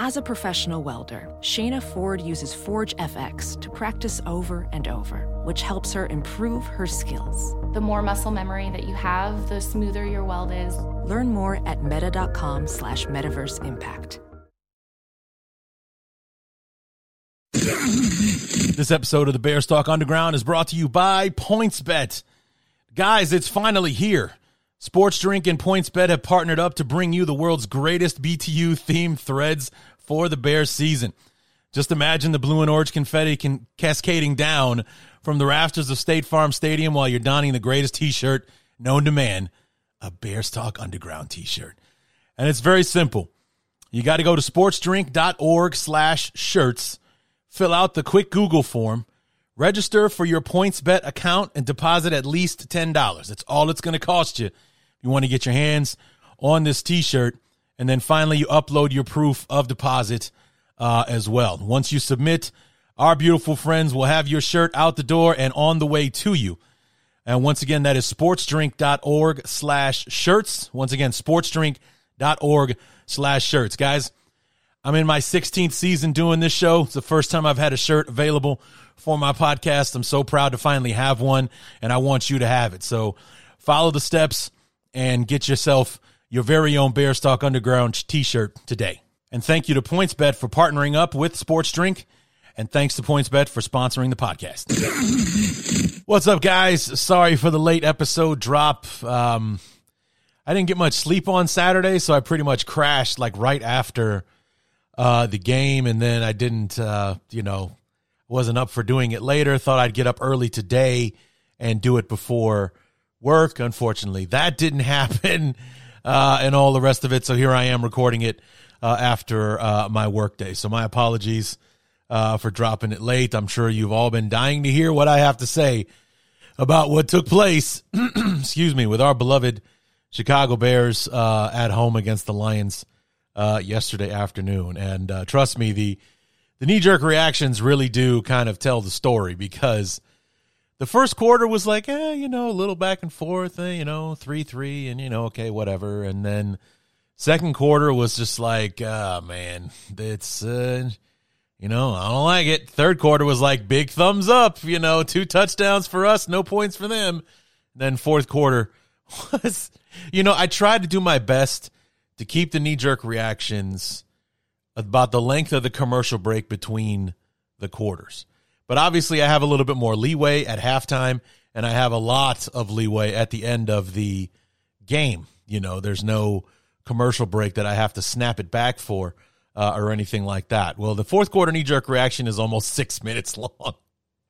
As a professional welder, Shayna Ford uses Forge FX to practice over and over, which helps her improve her skills. The more muscle memory that you have, the smoother your weld is. Learn more at meta.com slash metaverse impact. This episode of the Bears Talk Underground is brought to you by PointsBet. Guys, it's finally here. Sports Drink and PointsBet have partnered up to bring you the world's greatest BTU themed threads for the Bears season. Just imagine the blue and orange confetti can cascading down from the rafters of State Farm Stadium while you're donning the greatest t-shirt known to man, a Bears Talk Underground t-shirt. And it's very simple. You got to go to sportsdrink.org slash shirts, fill out the quick Google form, register for your PointsBet account, and deposit at least $10. That's all it's going to cost you you want to get your hands on this t-shirt and then finally you upload your proof of deposit uh, as well. Once you submit our beautiful friends will have your shirt out the door and on the way to you. And once again that is sportsdrink.org slash shirts. Once again sportsdrink.org slash shirts. Guys i'm in my 16th season doing this show. It's the first time i've had a shirt available for my podcast. I'm so proud to finally have one and i want you to have it. So follow the steps and get yourself your very own Bears Talk Underground t-shirt today. And thank you to PointsBet for partnering up with Sports Drink. And thanks to PointsBet for sponsoring the podcast. What's up, guys? Sorry for the late episode drop. Um, I didn't get much sleep on Saturday, so I pretty much crashed like right after uh, the game. And then I didn't, uh, you know, wasn't up for doing it later. Thought I'd get up early today and do it before work. Unfortunately, that didn't happen, uh, and all the rest of it. So here I am recording it uh, after uh, my workday. So my apologies uh, for dropping it late. I'm sure you've all been dying to hear what I have to say about what took place. excuse me, with our beloved Chicago Bears uh, at home against the Lions uh, yesterday afternoon. And trust me, the the knee jerk reactions really do kind of tell the story because the first quarter was like, eh, you know, a little back and forth, eh, you know, three three, and you know, okay, whatever. And then second quarter was just like, ah, oh, man, it's, uh, you know, I don't like it. Third quarter was like big thumbs up, you know, two touchdowns for us, no points for them. Then fourth quarter was, you know, I tried to do my best to keep the knee jerk reactions about the length of the commercial break between the quarters. But obviously, I have a little bit more leeway at halftime, and I have a lot of leeway at the end of the game. You know, there's no commercial break that I have to snap it back for uh, or anything like that. Well, the fourth quarter knee jerk reaction is almost six minutes long.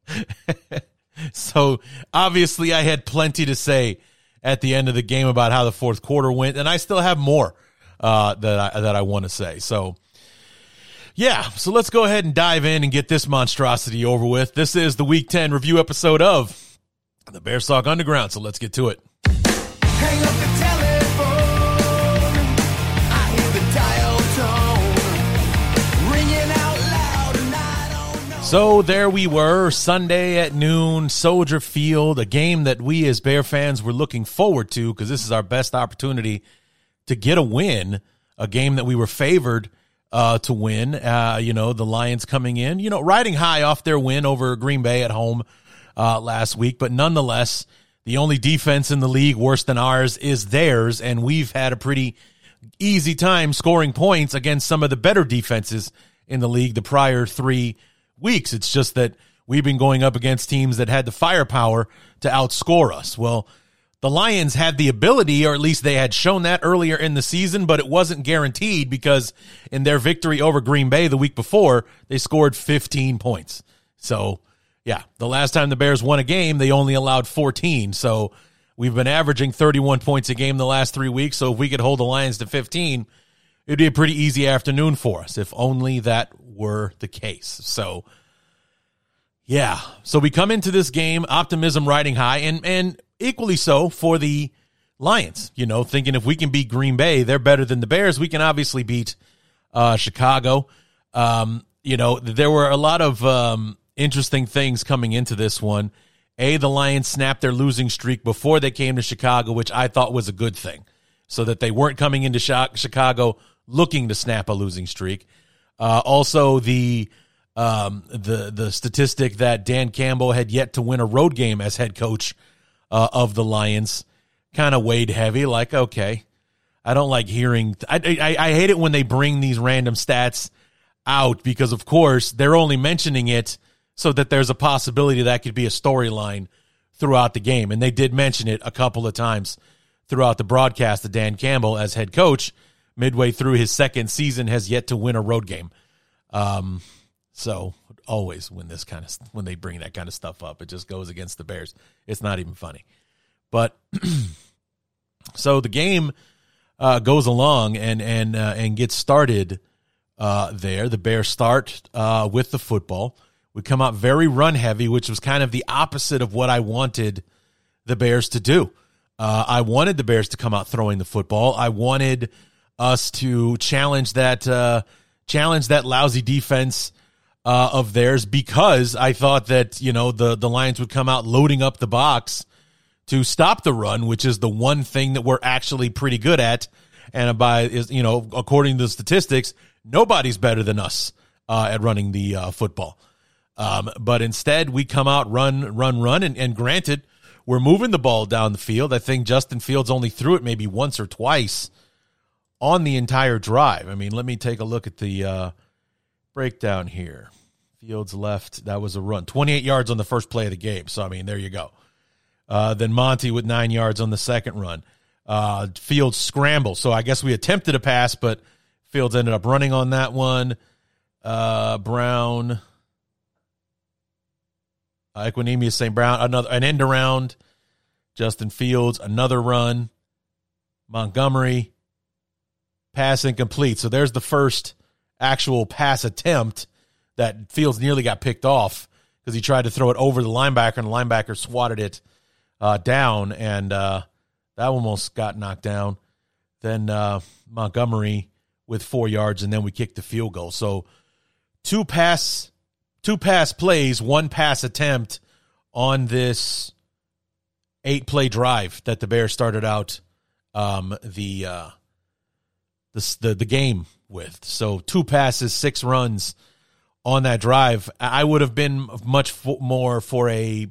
so obviously, I had plenty to say at the end of the game about how the fourth quarter went, and I still have more uh, that I that I want to say. So yeah, so let's go ahead and dive in and get this monstrosity over with. This is the Week 10 review episode of the Bears Talk Underground, so let's get to it. So there we were, Sunday at noon, Soldier Field, a game that we as Bear fans were looking forward to because this is our best opportunity to get a win, a game that we were favored uh, to win. Uh, you know, the Lions coming in, you know, riding high off their win over Green Bay at home uh, last week, but nonetheless, the only defense in the league worse than ours is theirs, and we've had a pretty easy time scoring points against some of the better defenses in the league the prior three weeks. It's just that we've been going up against teams that had the firepower to outscore us. Well, the Lions had the ability, or at least they had shown that earlier in the season, but it wasn't guaranteed because in their victory over Green Bay the week before, they scored 15 points. So, yeah, the last time the Bears won a game, they only allowed 14. So, we've been averaging 31 points a game the last three weeks. So, if we could hold the Lions to 15, it'd be a pretty easy afternoon for us, if only that were the case. So, yeah. So we come into this game, optimism riding high, and and equally so for the Lions. You know, thinking if we can beat Green Bay, they're better than the Bears. We can obviously beat uh, Chicago. Um, you know, there were a lot of um, interesting things coming into this one. A, the Lions snapped their losing streak before they came to Chicago, which I thought was a good thing, so that they weren't coming into Chicago looking to snap a losing streak. Uh, also, the um, the the statistic that Dan Campbell had yet to win a road game as head coach uh, of the Lions kind of weighed heavy. Like, okay, I don't like hearing. I, I I hate it when they bring these random stats out because, of course, they're only mentioning it so that there's a possibility that could be a storyline throughout the game. And they did mention it a couple of times throughout the broadcast that Dan Campbell, as head coach, midway through his second season, has yet to win a road game. Um, so always when this kind of when they bring that kind of stuff up, it just goes against the Bears. It's not even funny. But so the game uh, goes along and and uh, and gets started uh, there. The Bears start uh, with the football. We come out very run heavy, which was kind of the opposite of what I wanted the Bears to do. Uh, I wanted the Bears to come out throwing the football. I wanted us to challenge that uh, challenge that lousy defense uh, of theirs because I thought that you know the the Lions would come out loading up the box to stop the run, which is the one thing that we're actually pretty good at. And by is you know according to the statistics, nobody's better than us uh, at running the uh, football. Um, but instead, we come out, run, run, run, and, and granted, we're moving the ball down the field. I think Justin Fields only threw it maybe once or twice on the entire drive. I mean, let me take a look at the uh, breakdown here. Fields left. That was a run. 28 yards on the first play of the game. So, I mean, there you go. Uh, then Monty with nine yards on the second run. Uh, Fields scramble. So I guess we attempted a pass, but Fields ended up running on that one. Uh, Brown uh, Equanimeous St. Brown, another an end around. Justin Fields, another run. Montgomery, pass incomplete. So there's the first actual pass attempt that Fields nearly got picked off because he tried to throw it over the linebacker and the linebacker swatted it uh, down and uh, that almost got knocked down. Then uh, Montgomery with four yards and then we kicked the field goal. So two pass two pass plays, one pass attempt on this eight play drive that the Bears started out um, the, uh, the the the game with. So two passes, six runs on that drive. I would have been much more for a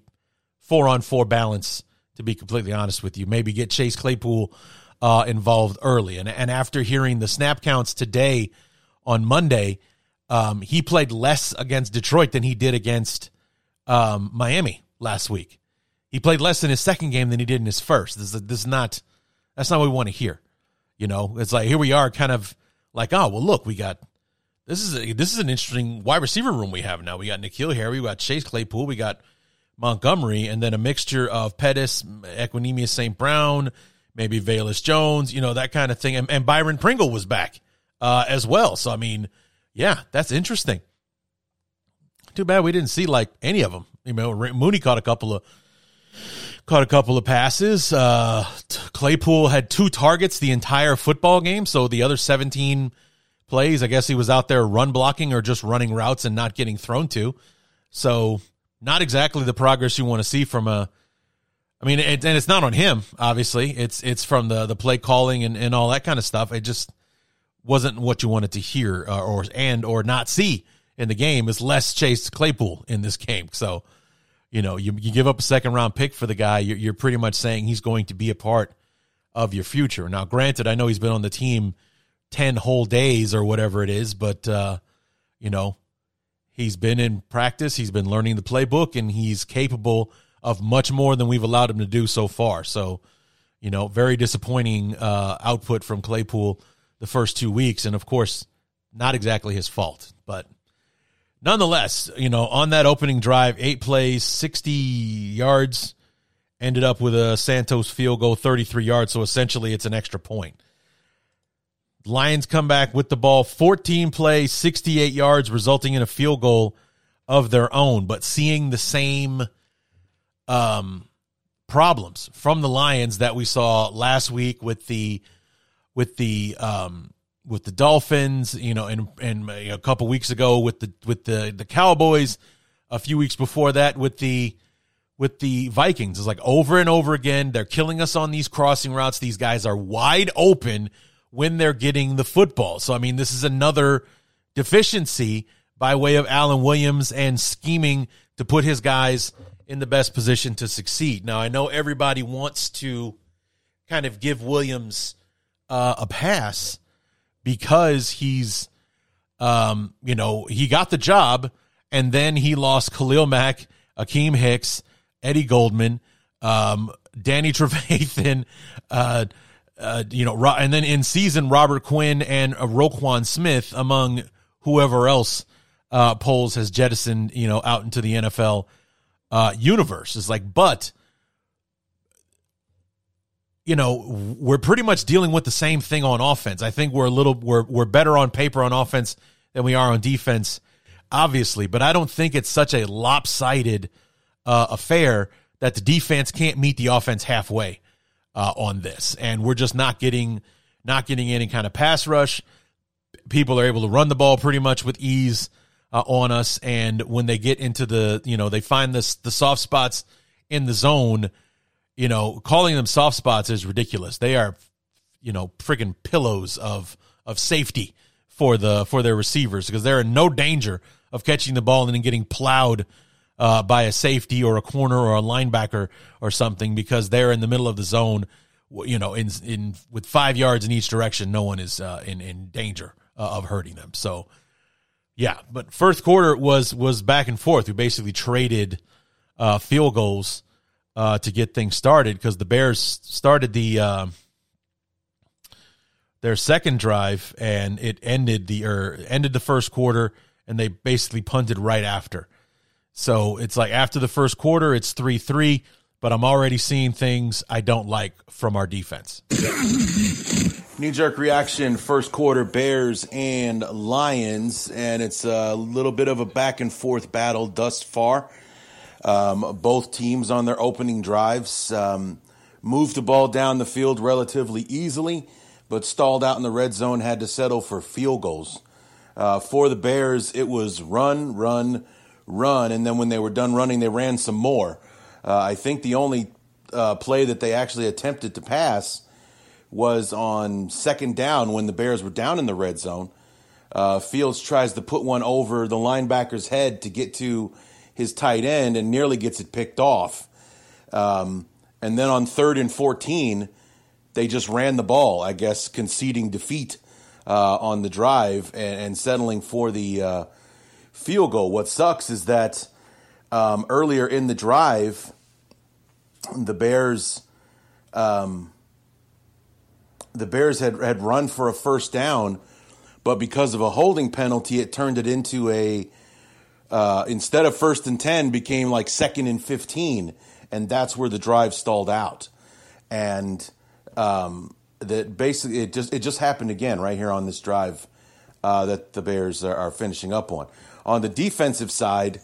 four on four balance. To be completely honest with you, maybe get Chase Claypool uh, involved early. And and after hearing the snap counts today on Monday, um, he played less against Detroit than he did against um, Miami last week. He played less in his second game than he did in his first. This is, this is not that's not what we want to hear. You know, it's like here we are, kind of like, oh well, look, we got this is a, this is an interesting wide receiver room we have now. We got N'Keal Harry, we got Chase Claypool, we got Montgomery, and then a mixture of Pettis, Equanimeous St. Brown, maybe Velus Jones, you know that kind of thing, and, and Byron Pringle was back uh, as well. So I mean yeah, that's interesting. Too bad we didn't see like any of them. You know, Mooney caught a couple of caught a couple of passes. Uh, Claypool had two targets the entire football game, so the other 17 plays, I guess he was out there run blocking or just running routes and not getting thrown to. So, not exactly the progress you want to see from a I mean, it, and it's not on him, obviously. It's it's from the the play calling and, and all that kind of stuff. It just wasn't what you wanted to hear uh, or and or not see in the game is less Chase Claypool in this game. So, you know, you, you give up a second round pick for the guy, you're, you're pretty much saying he's going to be a part of your future. Now, granted, I know he's been on the team 10 whole days or whatever it is, but, uh, you know, he's been in practice, he's been learning the playbook, and he's capable of much more than we've allowed him to do so far. So, you know, very disappointing uh, output from Claypool the first two weeks. And of course, not exactly his fault, but nonetheless, you know, on that opening drive, eight plays, 60 yards, ended up with a Santos field goal, 33 yards. So essentially, it's an extra point. Lions come back with the ball, 14 plays, 68 yards, resulting in a field goal of their own. But seeing the same um, problems from the Lions that we saw last week with the with the um, with the Dolphins, you know, and and a couple weeks ago with the with the the Cowboys, a few weeks before that with the with the Vikings. It's like over and over again, they're killing us on these crossing routes. These guys are wide open when they're getting the football. So I mean, this is another deficiency by way of Alan Williams and scheming to put his guys in the best position to succeed. Now, I know everybody wants to kind of give Williams uh, a pass because he's, um, you know, he got the job and then he lost Khalil Mack, Akiem Hicks, Eddie Goldman, um, Danny Trevathan, uh, uh, you know, and then in season Robert Quinn and uh, Roquan Smith among whoever else uh, Poles has jettisoned, you know, out into the NFL uh, universe. It's like, but you know, we're pretty much dealing with the same thing on offense. I think we're a little we're we're better on paper on offense than we are on defense, obviously. But I don't think it's such a lopsided uh, affair that the defense can't meet the offense halfway uh, on this, and we're just not getting not getting any kind of pass rush. People are able to run the ball pretty much with ease uh, on us, and when they get into the you know they find this the soft spots in the zone, you know calling them soft spots is ridiculous. They are you know friggin' pillows of of safety for the for their receivers because they're in no danger of catching the ball and then getting plowed uh, by a safety or a corner or a linebacker or something because they're in the middle of the zone. You know, in in with five yards in each direction, no one is uh, in in danger uh, of hurting them. So, yeah. But first quarter was was back and forth. We basically traded uh, field goals uh, to get things started because the Bears started the uh, their second drive and it ended the or ended the first quarter and they basically punted right after. So it's like after the first quarter, it's 3 3, but I'm already seeing things I don't like from our defense. Knee jerk reaction, first quarter Bears and Lions, and it's a little bit of a back and forth battle thus far. Um, both teams on their opening drives um, moved the ball down the field relatively easily, but stalled out in the red zone, had to settle for field goals. Uh, for the Bears, it was run, run, run, and then when they were done running, they ran some more. Uh, I think the only uh, play that they actually attempted to pass was on second down when the Bears were down in the red zone. Uh, Fields tries to put one over the linebacker's head to get to his tight end and nearly gets it picked off. Um, and then on third and 14, they just ran the ball, I guess, conceding defeat uh, on the drive and, and settling for the uh, field goal. What sucks is that um, earlier in the drive, the Bears, um, the Bears had had run for a first down, but because of a holding penalty, it turned it into a uh, instead of first and ten, became like second and fifteen, and that's where the drive stalled out, and um, that basically it just it just happened again right here on this drive uh, that the Bears are, are finishing up on. On the defensive side,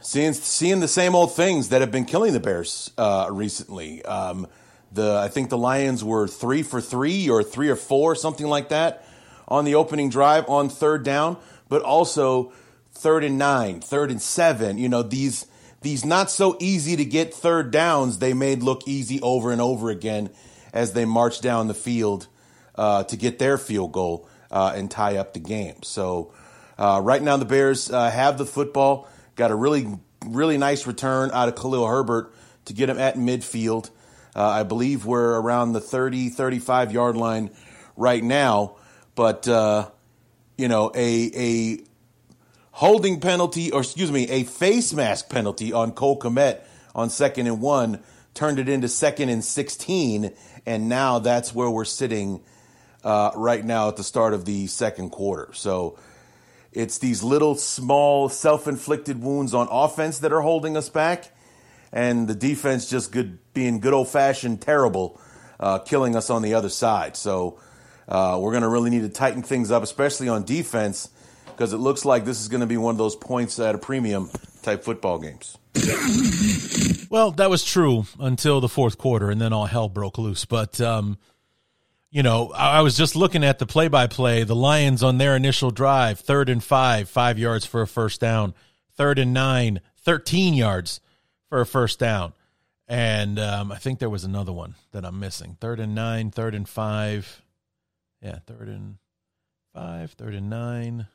seeing seeing the same old things that have been killing the Bears uh, recently. Um, the I think the Lions were three for three or three or four, something like that, on the opening drive on third down, but also third and nine, third and seven. You know these these not so easy to get third downs. They made look easy over and over again as they marched down the field uh, to get their field goal uh, and tie up the game. So uh, right now, the Bears uh, have the football. Got a really, really nice return out of Khalil Herbert to get him at midfield. Uh, I believe we're around the 30, 35 yard line right now. But, uh, you know, a, a holding penalty, or excuse me, a face mask penalty on Cole Kmet on second and one turned it into second and 16. And now that's where we're sitting uh, right now at the start of the second quarter. So, it's these little small self-inflicted wounds on offense that are holding us back, and the defense just good being good old-fashioned terrible, uh, killing us on the other side. So uh, we're going to really need to tighten things up, especially on defense, because it looks like this is going to be one of those points at a premium type football games. Well, that was true until the fourth quarter, and then all hell broke loose. But um, you know, I was just looking at the play by play. The Lions on their initial drive, third and five, five yards for a first down. Third and nine, 13 yards for a first down. And um, I think there was another one that I'm missing. Third and nine, third and five. Yeah, third and five, third and nine.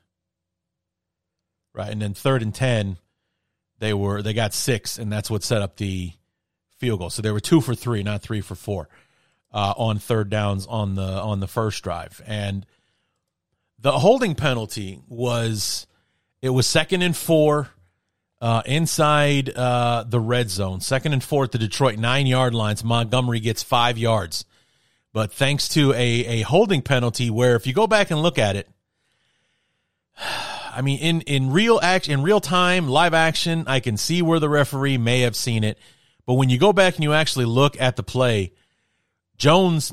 Right, and then third and ten, they were they got six, and that's what set up the field goal. So they were two for three, not three for four, uh, on third downs on the on the first drive. And the holding penalty was it was second and four uh, inside uh, the red zone, second and four at the Detroit nine yard lines. Montgomery gets five yards, but thanks to a a holding penalty, where if you go back and look at it. I mean, in, in real act, in real time, live action, I can see where the referee may have seen it. But when you go back and you actually look at the play, Jones,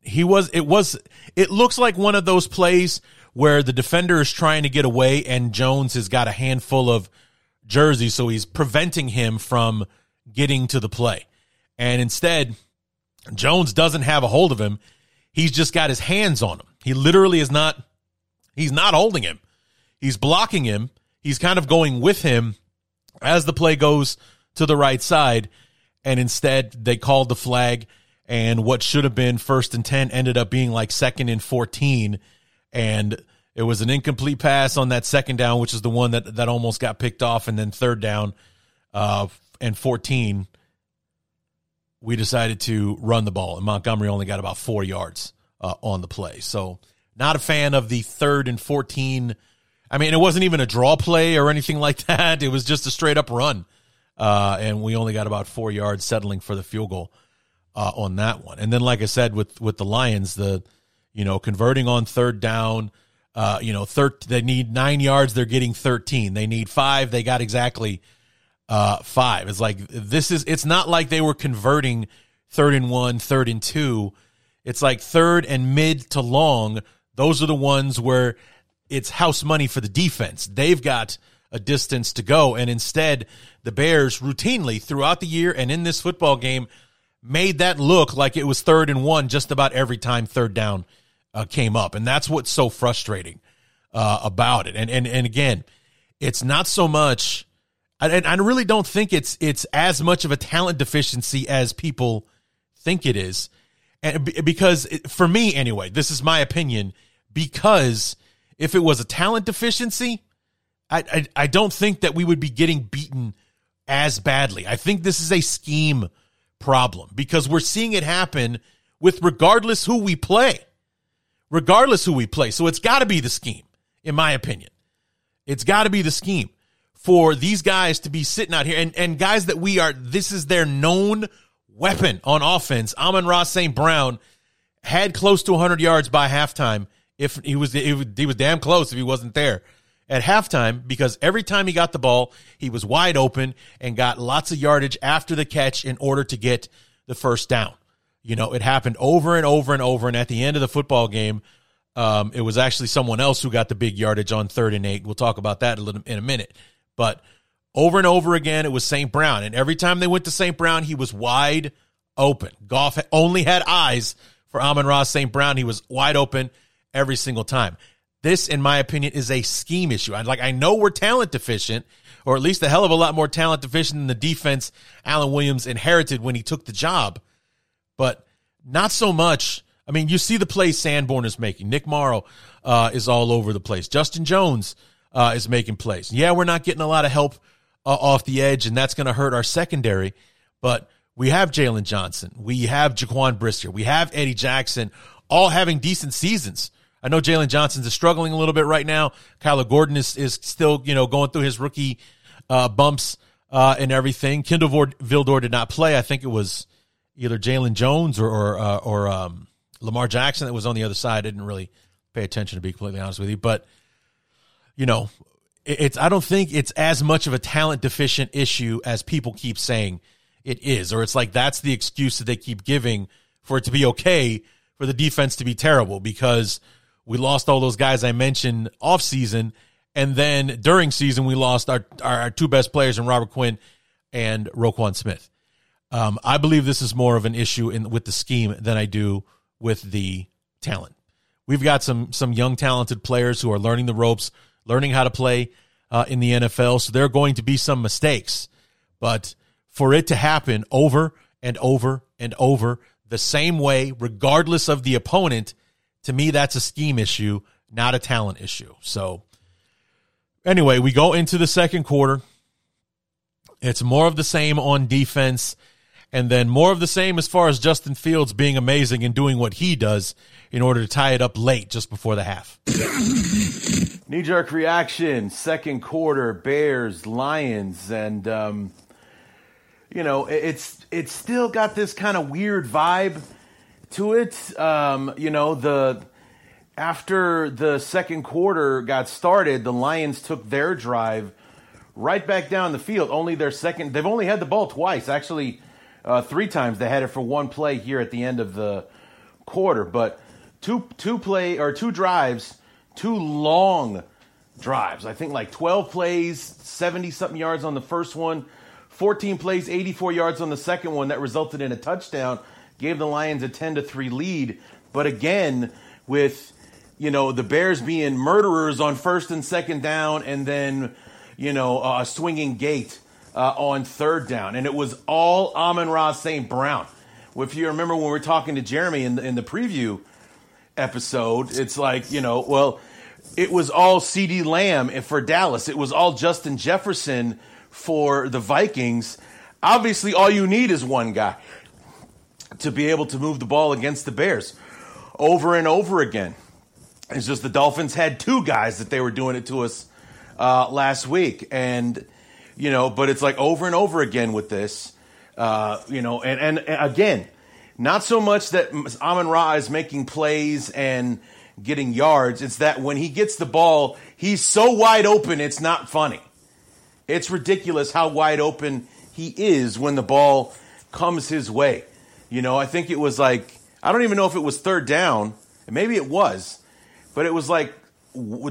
he was, it was, it looks like one of those plays where the defender is trying to get away and Jones has got a handful of jerseys. So he's preventing him from getting to the play. And instead, Jones doesn't have a hold of him. He's just got his hands on him. He literally is not, he's not holding him. He's blocking him. He's kind of going with him as the play goes to the right side. And instead, they called the flag. And what should have been first and 10 ended up being like second and 14. And it was an incomplete pass on that second down, which is the one that, that almost got picked off. And then third down uh, and 14, we decided to run the ball. And Montgomery only got about four yards uh, on the play. So, not a fan of the third and 14 I mean, it wasn't even a draw play or anything like that. It was just a straight up run. Uh, and we only got about four yards settling for the field goal uh, on that one. And then, like I said, with with the Lions, the you know converting on third down, uh, you know, thir- they need nine yards, they're getting thirteen. They need five, they got exactly uh, five. It's like this is. It's not like they were converting third and one, third and two. It's like third and mid to long. Those are the ones where it's house money for the defense. They've got a distance to go. And instead, the Bears routinely throughout the year and in this football game made that look like it was third and one just about every time third down uh, came up. And that's what's so frustrating uh, about it. And, and, and again, it's not so much, and I really don't think it's, it's as much of a talent deficiency as people think it is. And because for me, anyway, this is my opinion, because if it was a talent deficiency, I, I, I don't think that we would be getting beaten as badly. I think this is a scheme problem because we're seeing it happen with regardless who we play. Regardless who we play. So it's got to be the scheme, in my opinion. It's got to be the scheme for these guys to be sitting out here and, and guys that we are, this is their known weapon on offense. Amon-Ra St. Brown had close to 100 yards by halftime if he was he was damn close if he wasn't there at halftime because every time he got the ball, he was wide open and got lots of yardage after the catch in order to get the first down. You know, it happened over and over and over. And at the end of the football game, um, it was actually someone else who got the big yardage on third and eight. We'll talk about that in a minute. But over and over again, it was St. Brown. And every time they went to St. Brown, he was wide open. Goff only had eyes for Amon-Ra St. Brown. He was wide open every single time. This, in my opinion, is a scheme issue. I like I know we're talent deficient, or at least a hell of a lot more talent deficient than the defense Alan Williams inherited when he took the job, but not so much. I mean, you see the plays Sanborn is making. Nick Morrow uh, is all over the place. Justin Jones uh, is making plays. Yeah, we're not getting a lot of help uh, off the edge, and that's going to hurt our secondary. But we have Jaylon Johnson, we have Jaquan Brisker, we have Eddie Jackson, all having decent seasons. I know Jaylon Johnson's is struggling a little bit right now. Kyler Gordon is, is still, you know, going through his rookie uh, bumps uh, and everything. Kindle Vildor did not play. I think it was either Jaylon Jones or or, uh, or um, Lamar Jackson that was on the other side. I didn't really pay attention to be completely honest with you, but you know, it, it's I don't think it's as much of a talent deficient issue as people keep saying it is, or it's like that's the excuse that they keep giving for it to be okay for the defense to be terrible because we lost all those guys I mentioned off season. And then during season, we lost our, our, two best players in Robert Quinn and Roquan Smith. Um, I believe this is more of an issue in with the scheme than I do with the talent. We've got some some young talented players who are learning the ropes, learning how to play uh, in the NFL. So there are going to be some mistakes, but for it to happen over and over and over the same way, regardless of the opponent, to me, that's a scheme issue, not a talent issue. So, anyway, we go into the second quarter. It's more of the same on defense, and then more of the same as far as Justin Fields being amazing and doing what he does in order to tie it up late just before the half. Knee jerk reaction, second quarter, Bears, Lions, and um, you know it's it's still got this kind of weird vibe to it. Um, you know the after the second quarter got started, the Lions took their drive right back down the field. Only their second. They've only had the ball twice, actually, uh, three times. They had it for one play here at the end of the quarter, but two two play or two drives, two long drives. I think like 12 plays, 70 something yards on the first one, 14 plays, 84 yards on the second one that resulted in a touchdown, gave the Lions a 10 to 3 lead. But again, with you know the Bears being murderers on first and second down, and then you know a swinging gate uh, on third down, and it was all Amon Ra St. Brown. If you remember when we were talking to Jeremy in the, in the preview episode, it's like you know, well, it was all CeeDee Lamb for Dallas. It was all Justin Jefferson for the Vikings. Obviously, all you need is one guy to be able to move the ball against the Bears over and over again. It's just the Dolphins had two guys that they were doing it to us uh, last week, and you know, but it's like over and over again with this, uh, you know, and, and, and again, not so much that Amon Ra is making plays and getting yards. It's that when he gets the ball, he's so wide open, it's not funny. It's ridiculous how wide open he is when the ball comes his way. You know, I think it was like, I don't even know if it was third down. Maybe it was, but it was like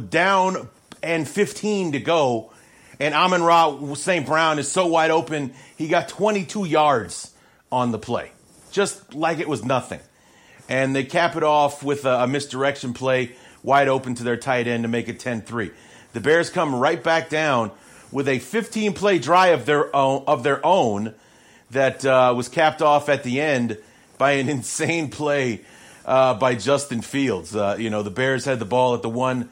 down and 15 to go. And Amon Ra St. Brown is so wide open, he got 22 yards on the play, just like it was nothing. And they cap it off with a, a misdirection play wide open to their tight end to make it 10 3. The Bears come right back down with a 15 play drive of their own, of their own that uh, was capped off at the end by an insane play uh, by Justin Fields. Uh, you know, the Bears had the ball at the one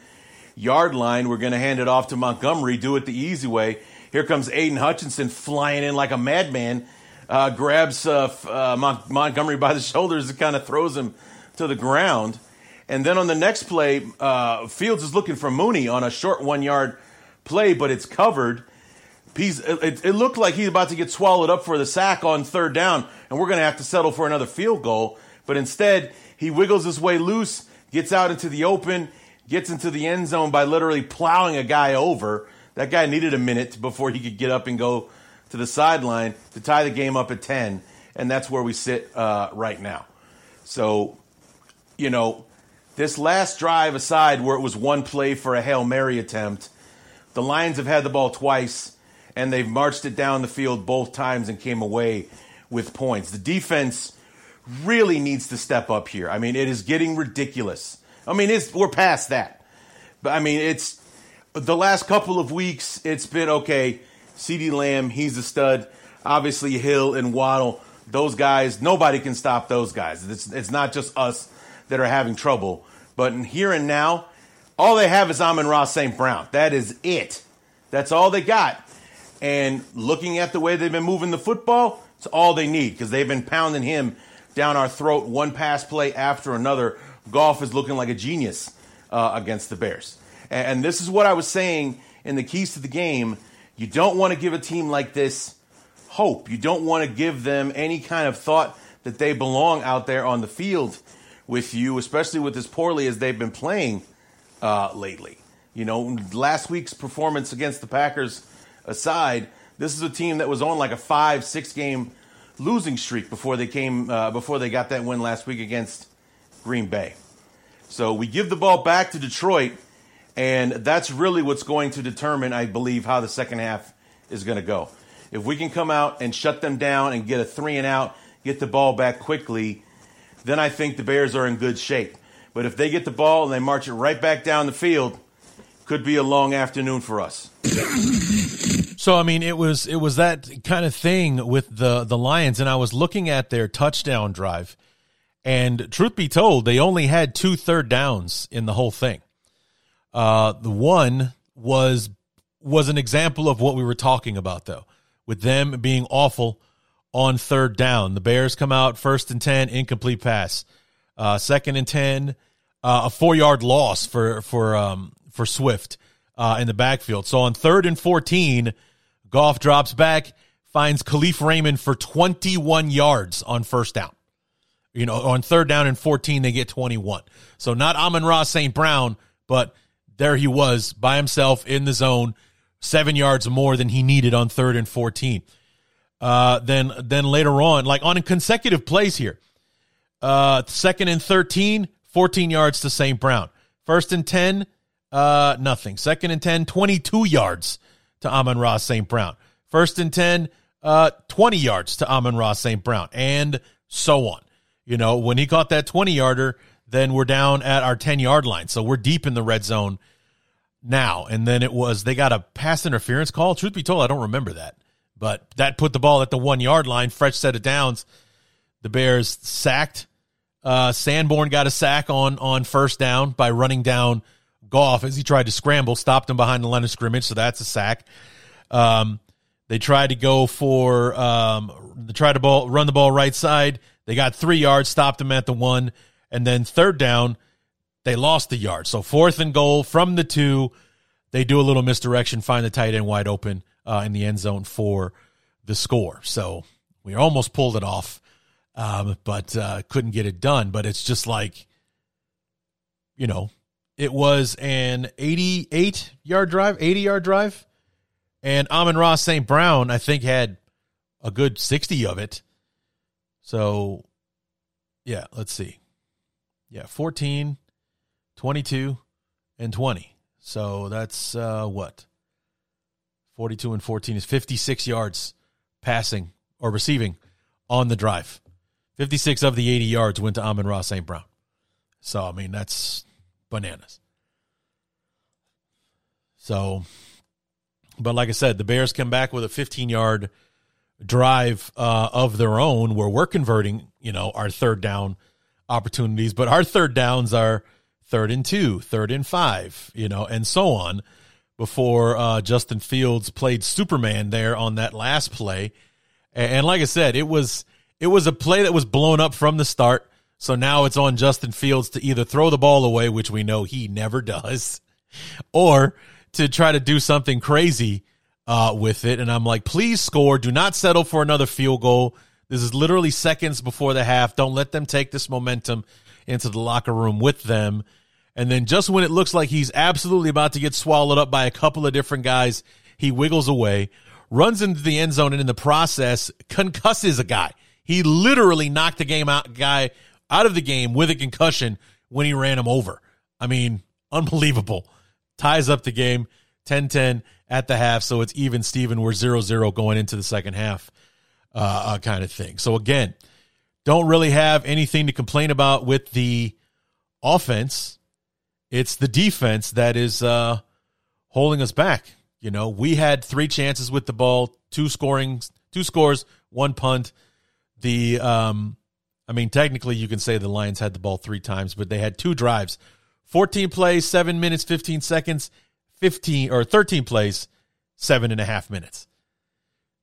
yard line. We're going to hand it off to Montgomery, do it the easy way. Here comes Aidan Hutchinson flying in like a madman, uh, grabs uh, Mon- Montgomery by the shoulders and kind of throws him to the ground. And then on the next play, Fields is looking for Mooney on a short one yard play, but it's covered. He's, it, it, looked like he's about to get swallowed up for the sack on third down, and we're going to have to settle for another field goal. But instead, he wiggles his way loose, gets out into the open, gets into the end zone by literally plowing a guy over. That guy needed a minute before he could get up and go to the sideline to tie the game up at 10, and that's where we sit uh, right now. So, you know, this last drive aside, where it was one play for a Hail Mary attempt, the Lions have had the ball twice and they've marched it down the field both times and came away with points. The defense really needs to step up here. I mean, it is getting ridiculous. I mean, it's, we're past that. But I mean, it's the last couple of weeks, it's been okay. CeeDee Lamb, he's a stud. Obviously, Hill and Waddle, those guys, nobody can stop those guys. It's, it's not just us that are having trouble. But in here and now, all they have is Amon Ra St. Brown. That is it. That's all they got. And looking at the way they've been moving the football, it's all they need because they've been pounding him down our throat one pass play after another. Goff is looking like a genius uh, against the Bears. And, and this is what I was saying in the keys to the game. You don't want to give a team like this hope. You don't want to give them any kind of thought that they belong out there on the field with you, especially with as poorly as they've been playing uh, lately. You know, last week's performance against the Packers aside, this is a team that was on like a five, six game losing streak before they came uh, before they got that win last week against Green Bay. So we give the ball back to Detroit, and that's really what's going to determine, I believe, how the second half is going to go. If we can come out and shut them down and get a three and out, get the ball back quickly, then I think the Bears are in good shape. But if they get the ball and they march it right back down the field, could be a long afternoon for us. So I mean, it was it was that kind of thing with the the Lions, and I was looking at their touchdown drive, and truth be told, they only had two third downs in the whole thing. Uh, the one was was an example of what we were talking about, though, with them being awful on third down. The Bears come out first and ten, incomplete pass. Uh, second and ten, uh, a four yard loss for for um, for Swift uh, in the backfield. So on third and fourteen, Goff drops back, finds Kalif Raymond for twenty one yards on first down. You know, on third down and 14, they get 21. So not Amon Ross St. Brown, but there he was by himself in the zone, seven yards more than he needed on third and 14. Uh, then, then later on, like on consecutive plays here, uh, second and 13, 14 yards to St. Brown. First and 10, uh, nothing. Second and 10, 22 yards to Amon-Ra St. Brown. First and 10, uh, 20 yards to Amon-Ra St. Brown, and so on. You know, when he caught that 20 yarder, then we're down at our 10 yard line. So we're deep in the red zone now. And then it was, they got a pass interference call. Truth be told, I don't remember that. But that put the ball at the one yard line, fresh set of downs. The Bears sacked. Uh, Sanborn got a sack on on first down by running down Goff as he tried to scramble, stopped him behind the line of scrimmage, so that's a sack. Um, they tried to go for um, they tried to ball run the ball right side. They got three yards, stopped them at the one, and then third down, they lost the yard. So fourth and goal from the two, they do a little misdirection, find the tight end wide open uh, in the end zone for the score. So we almost pulled it off, um, but uh, couldn't get it done. But it's just like, you know, it was an 88 yard drive, 80 yard drive. And Amon Ross St. Brown, I think, had a good 60 of it. So, yeah, let's see. Yeah, 14, 22, and 20. So that's uh, what? 42 and 14 is 56 yards passing or receiving on the drive. 56 of the 80 yards went to Amon Ross St. Brown. So, I mean, that's bananas. So, but like I said, the Bears come back with a 15 yard drive uh, of their own where we're converting, you know, our third down opportunities, but our third downs are third and two, third and five, you know, and so on before uh, Justin Fields played Superman there on that last play. And, and like I said, it was it was a play that was blown up from the start. So now it's on Justin Fields to either throw the ball away, which we know he never does, or to try to do something crazy uh, with it. And I'm like, please score. Do not settle for another field goal. This is literally seconds before the half. Don't let them take this momentum into the locker room with them. And then just when it looks like he's absolutely about to get swallowed up by a couple of different guys, he wiggles away, runs into the end zone, and in the process concusses a guy. He literally knocked the game out guy out of the game with a concussion when he ran him over. I mean, unbelievable. Ties up the game 10-10 at the half, so it's even Steven. We're 0-0 going into the second half, uh, uh, kind of thing. So again, don't really have anything to complain about with the offense. It's the defense that is uh, holding us back. You know, we had three chances with the ball, two scoring, two scores, one punt. The, um, I mean, technically, you can say the Lions had the ball three times, but they had two drives, fourteen plays, seven minutes, fifteen seconds 15 or 13 plays, seven and a half minutes.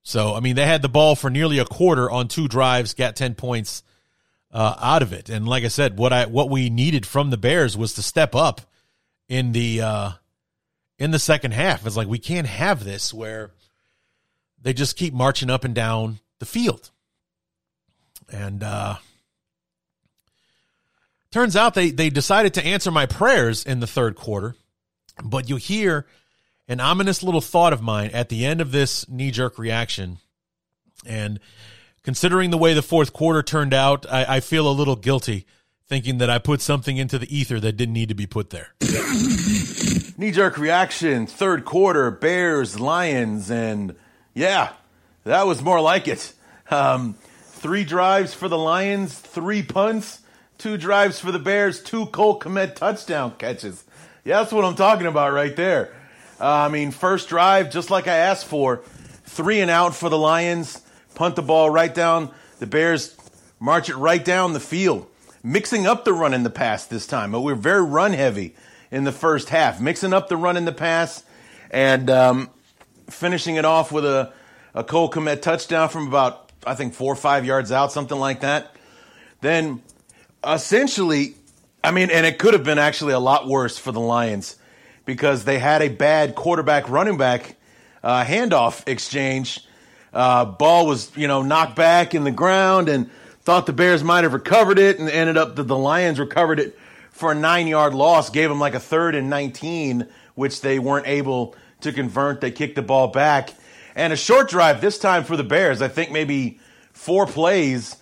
So, I mean, they had the ball for nearly a quarter on two drives, got 10 points uh, out of it. And like I said, what I what we needed from the Bears was to step up in the uh, in the second half. It's like we can't have this where they just keep marching up and down the field. And uh, turns out they they decided to answer my prayers in the third quarter but you hear an ominous little thought of mine at the end of this knee jerk reaction. And considering the way the fourth quarter turned out, I, I, feel a little guilty thinking that I put something into the ether that didn't need to be put there. knee jerk reaction, third quarter, Bears, Lions, and yeah, that was more like it. Um, three drives for the Lions, three punts, two drives for the Bears, two Cole Kmet touchdown catches. Yeah, that's what I'm talking about right there. Uh, I mean, first drive, just like I asked for, three and out for the Lions, punt the ball right down. The Bears march it right down the field, mixing up the run in the pass this time. But we're very run heavy in the first half, mixing up the run and the pass, and um, finishing it off with a, a Cole Kmet touchdown from about, I think, four or five yards out, something like that. Then essentially, I mean, and it could have been actually a lot worse for the Lions because they had a bad quarterback running back uh, handoff exchange. Uh, ball was, you know, knocked back in the ground and thought the Bears might have recovered it and ended up that the Lions recovered it for a nine yard loss, gave them like a third and 19, which they weren't able to convert. They kicked the ball back. And a short drive this time for the Bears, I think maybe four plays.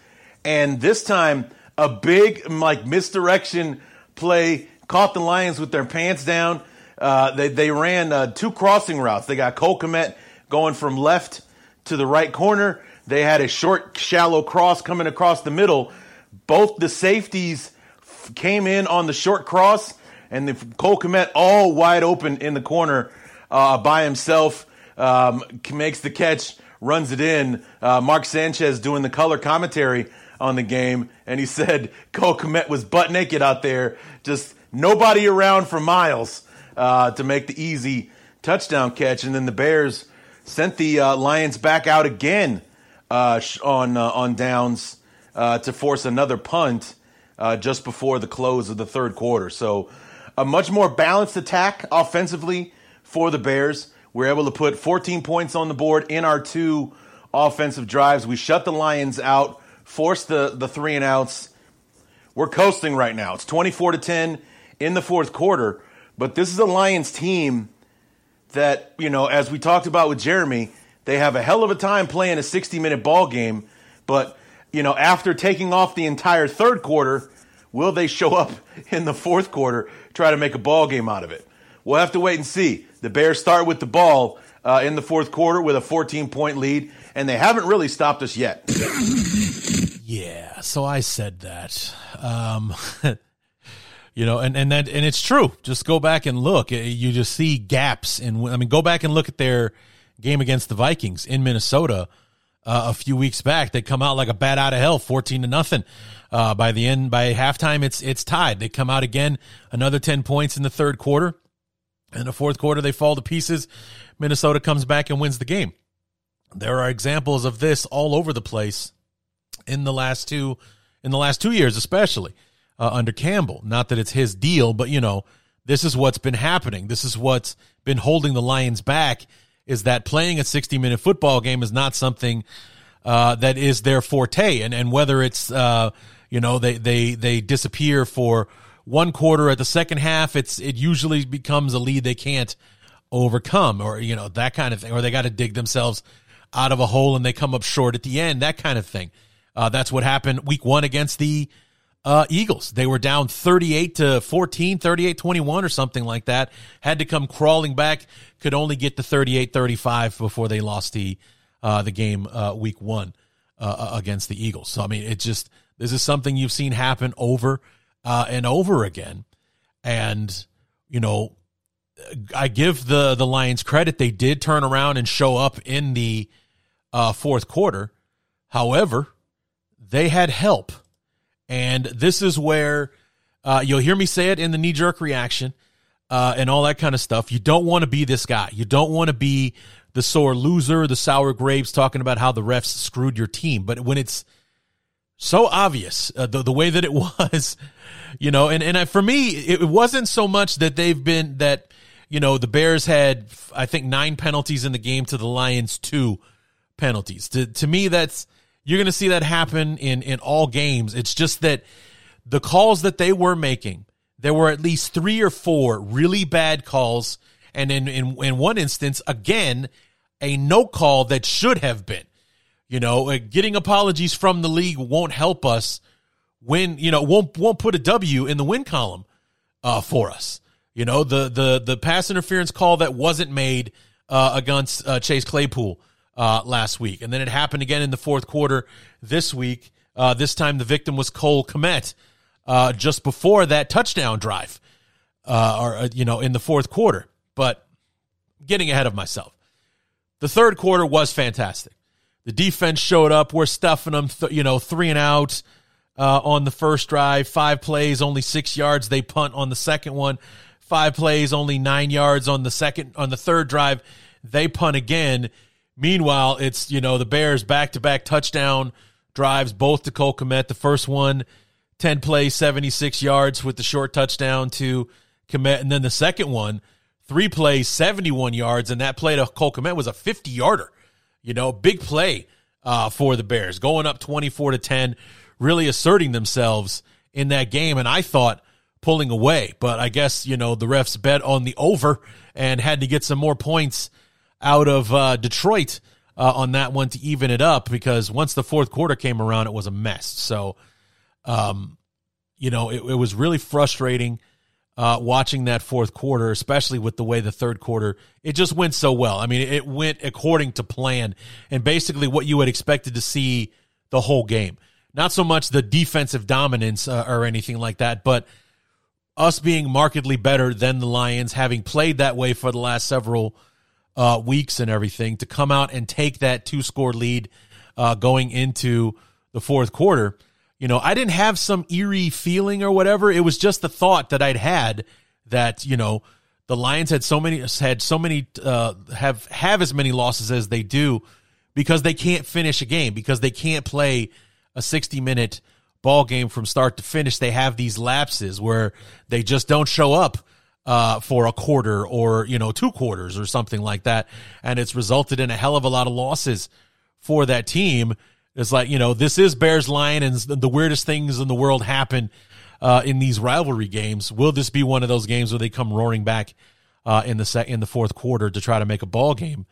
And this time, a big, like, misdirection play caught the Lions with their pants down. Uh, they, they ran uh, two crossing routes. They got Cole Kmet going from left to the right corner. They had a short, shallow cross coming across the middle. Both the safeties f- came in on the short cross, and the Cole Kmet all wide open in the corner uh, by himself. Um, makes the catch, runs it in. Uh, Mark Sanchez doing the color commentary on the game, and he said Cole Kmet was butt naked out there, just nobody around for miles uh, to make the easy touchdown catch. And then the Bears sent the uh, Lions back out again uh, on uh, on downs uh, to force another punt uh, just before the close of the third quarter. So a much more balanced attack offensively for the Bears. We're able to put 14 points on the board in our two offensive drives. We shut the Lions out, forced the, the three and outs. We're coasting right now. It's 24 to 10 in the fourth quarter. But this is a Lions team that, you know, as we talked about with Jeremy, they have a hell of a time playing a 60 minute ball game. But, you know, after taking off the entire third quarter, will they show up in the fourth quarter, try to make a ball game out of it? We'll have to wait and see. The Bears start with the ball uh, in the fourth quarter with a 14 point lead, and they haven't really stopped us yet. Yeah, so I said that. Um, you know, and and that and it's true. Just go back and look. You just see gaps in. I mean, go back and look at their game against the Vikings in Minnesota uh, a few weeks back. They come out like a bat out of hell, fourteen to nothing. Uh, by the end, by halftime, it's it's tied. They come out again, another ten points in the third quarter. In the fourth quarter, they fall to pieces. Minnesota comes back and wins the game. There are examples of this all over the place in the last two in the last two years, especially uh, under Campbell. Not that it's his deal, but you know, this is what's been happening. This is what's been holding the Lions back. Is that playing a sixty minute football game is not something uh, that is their forte, and and whether it's uh, you know they they they disappear for one quarter at the second half, it's it usually becomes a lead they can't overcome, or you know that kind of thing, or they got to dig themselves out of a hole and they come up short at the end, that kind of thing. Uh, that's what happened week one against the uh, Eagles. They were down 38 to 14, 38 21 or something like that. Had to come crawling back, could only get to 38 35 before they lost the, uh, the game uh, week one uh, against the Eagles. So, I mean, it just, this is something you've seen happen over uh, and over again. And, you know, I give the, the Lions credit. They did turn around and show up in the uh, fourth quarter. However, they had help. And this is where uh, you'll hear me say it in the knee jerk reaction uh, and all that kind of stuff. You don't want to be this guy. You don't want to be the sore loser, the sour grapes talking about how the refs screwed your team. But when it's so obvious, uh, the, the way that it was, you know, and, and for me, it wasn't so much that they've been that, you know, the Bears had, I think, nine penalties in the game to the Lions, two penalties. To, to me, that's, you're going to see that happen in, in all games. It's just that the calls that they were making, there were at least three or four really bad calls. And in, in, in one instance, again, a no call that should have been. You know, uh, getting apologies from the league won't help us win, you know, won't, won't put a W in the win column, uh, for us. You know, the, the, the pass interference call that wasn't made, uh, against, uh, Chase Claypool uh, last week. And then it happened again in the fourth quarter this week. Uh, this time the victim was Cole Kmet uh, just before that touchdown drive, uh, or, uh, you know, in the fourth quarter. But getting ahead of myself. The third quarter was fantastic. The defense showed up. We're stuffing them, th- you know, three and out uh, on the first drive, five plays, only six yards. They punt on the second one five plays, only nine yards on the second on the third drive. They punt again. Meanwhile, it's you know the Bears back to back touchdown drives, both to Cole Kmet. The first one, 10 plays, 76 yards with the short touchdown to Kmet. And then the second one, three plays, 71 yards. And that play to Cole Kmet was a 50 yarder. You know, big play uh, for the Bears, going up 24 to 10, really asserting themselves in that game. And I thought pulling away, but I guess, you know, the refs bet on the over and had to get some more points out of uh, Detroit uh, on that one to even it up because once the fourth quarter came around, it was a mess. So, um, you know, it, it was really frustrating uh, watching that fourth quarter, especially with the way the third quarter it just went so well. I mean, it went according to plan and basically what you had expected to see the whole game. Not so much the defensive dominance uh, or anything like that, but us being markedly better than the Lions, having played that way for the last several uh, weeks and everything, to come out and take that two score lead uh, going into the fourth quarter you know, I didn't have some eerie feeling or whatever. It was just the thought that I'd had that, you know, the Lions had so many had so many uh, have have as many losses as they do because they can't finish a game because they can't play a 60 minute ball game from start to finish. They have these lapses where they just don't show up uh, for a quarter or you know two quarters or something like that, and it's resulted in a hell of a lot of losses for that team. It's like, you know, this is Bears Lions and the weirdest things in the world happen uh, in these rivalry games. Will this be one of those games where they come roaring back uh, in the in the fourth quarter to try to make a ball game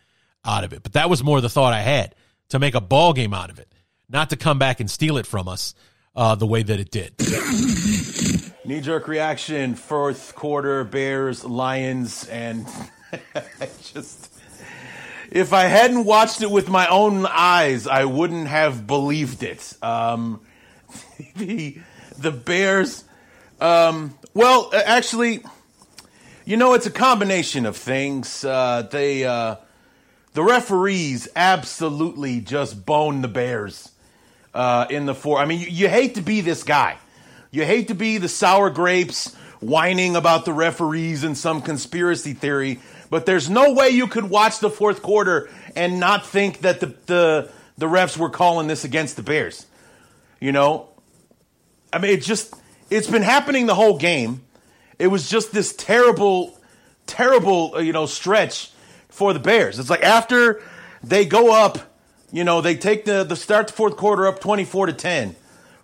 out of it? But that was more the thought I had to make a ball game out of it, not to come back and steal it from us uh, the way that it did. Knee jerk reaction, fourth quarter, Bears, Lions, and just if I hadn't watched it with my own eyes, I wouldn't have believed it. Um, the the Bears, um, well, actually, you know, it's a combination of things. Uh, they uh, the referees absolutely just boned the Bears uh, in the four. I mean, you, you hate to be this guy. You hate to be the sour grapes whining about the referees and some conspiracy theory but there's no way you could watch the fourth quarter and not think that the, the, the refs were calling this against the Bears. You know? I mean, it just, it's been happening the whole game. It was just this terrible, terrible, uh, you know, stretch for the Bears. It's like after they go up, you know, they take the, the start the fourth quarter up 24 to 10,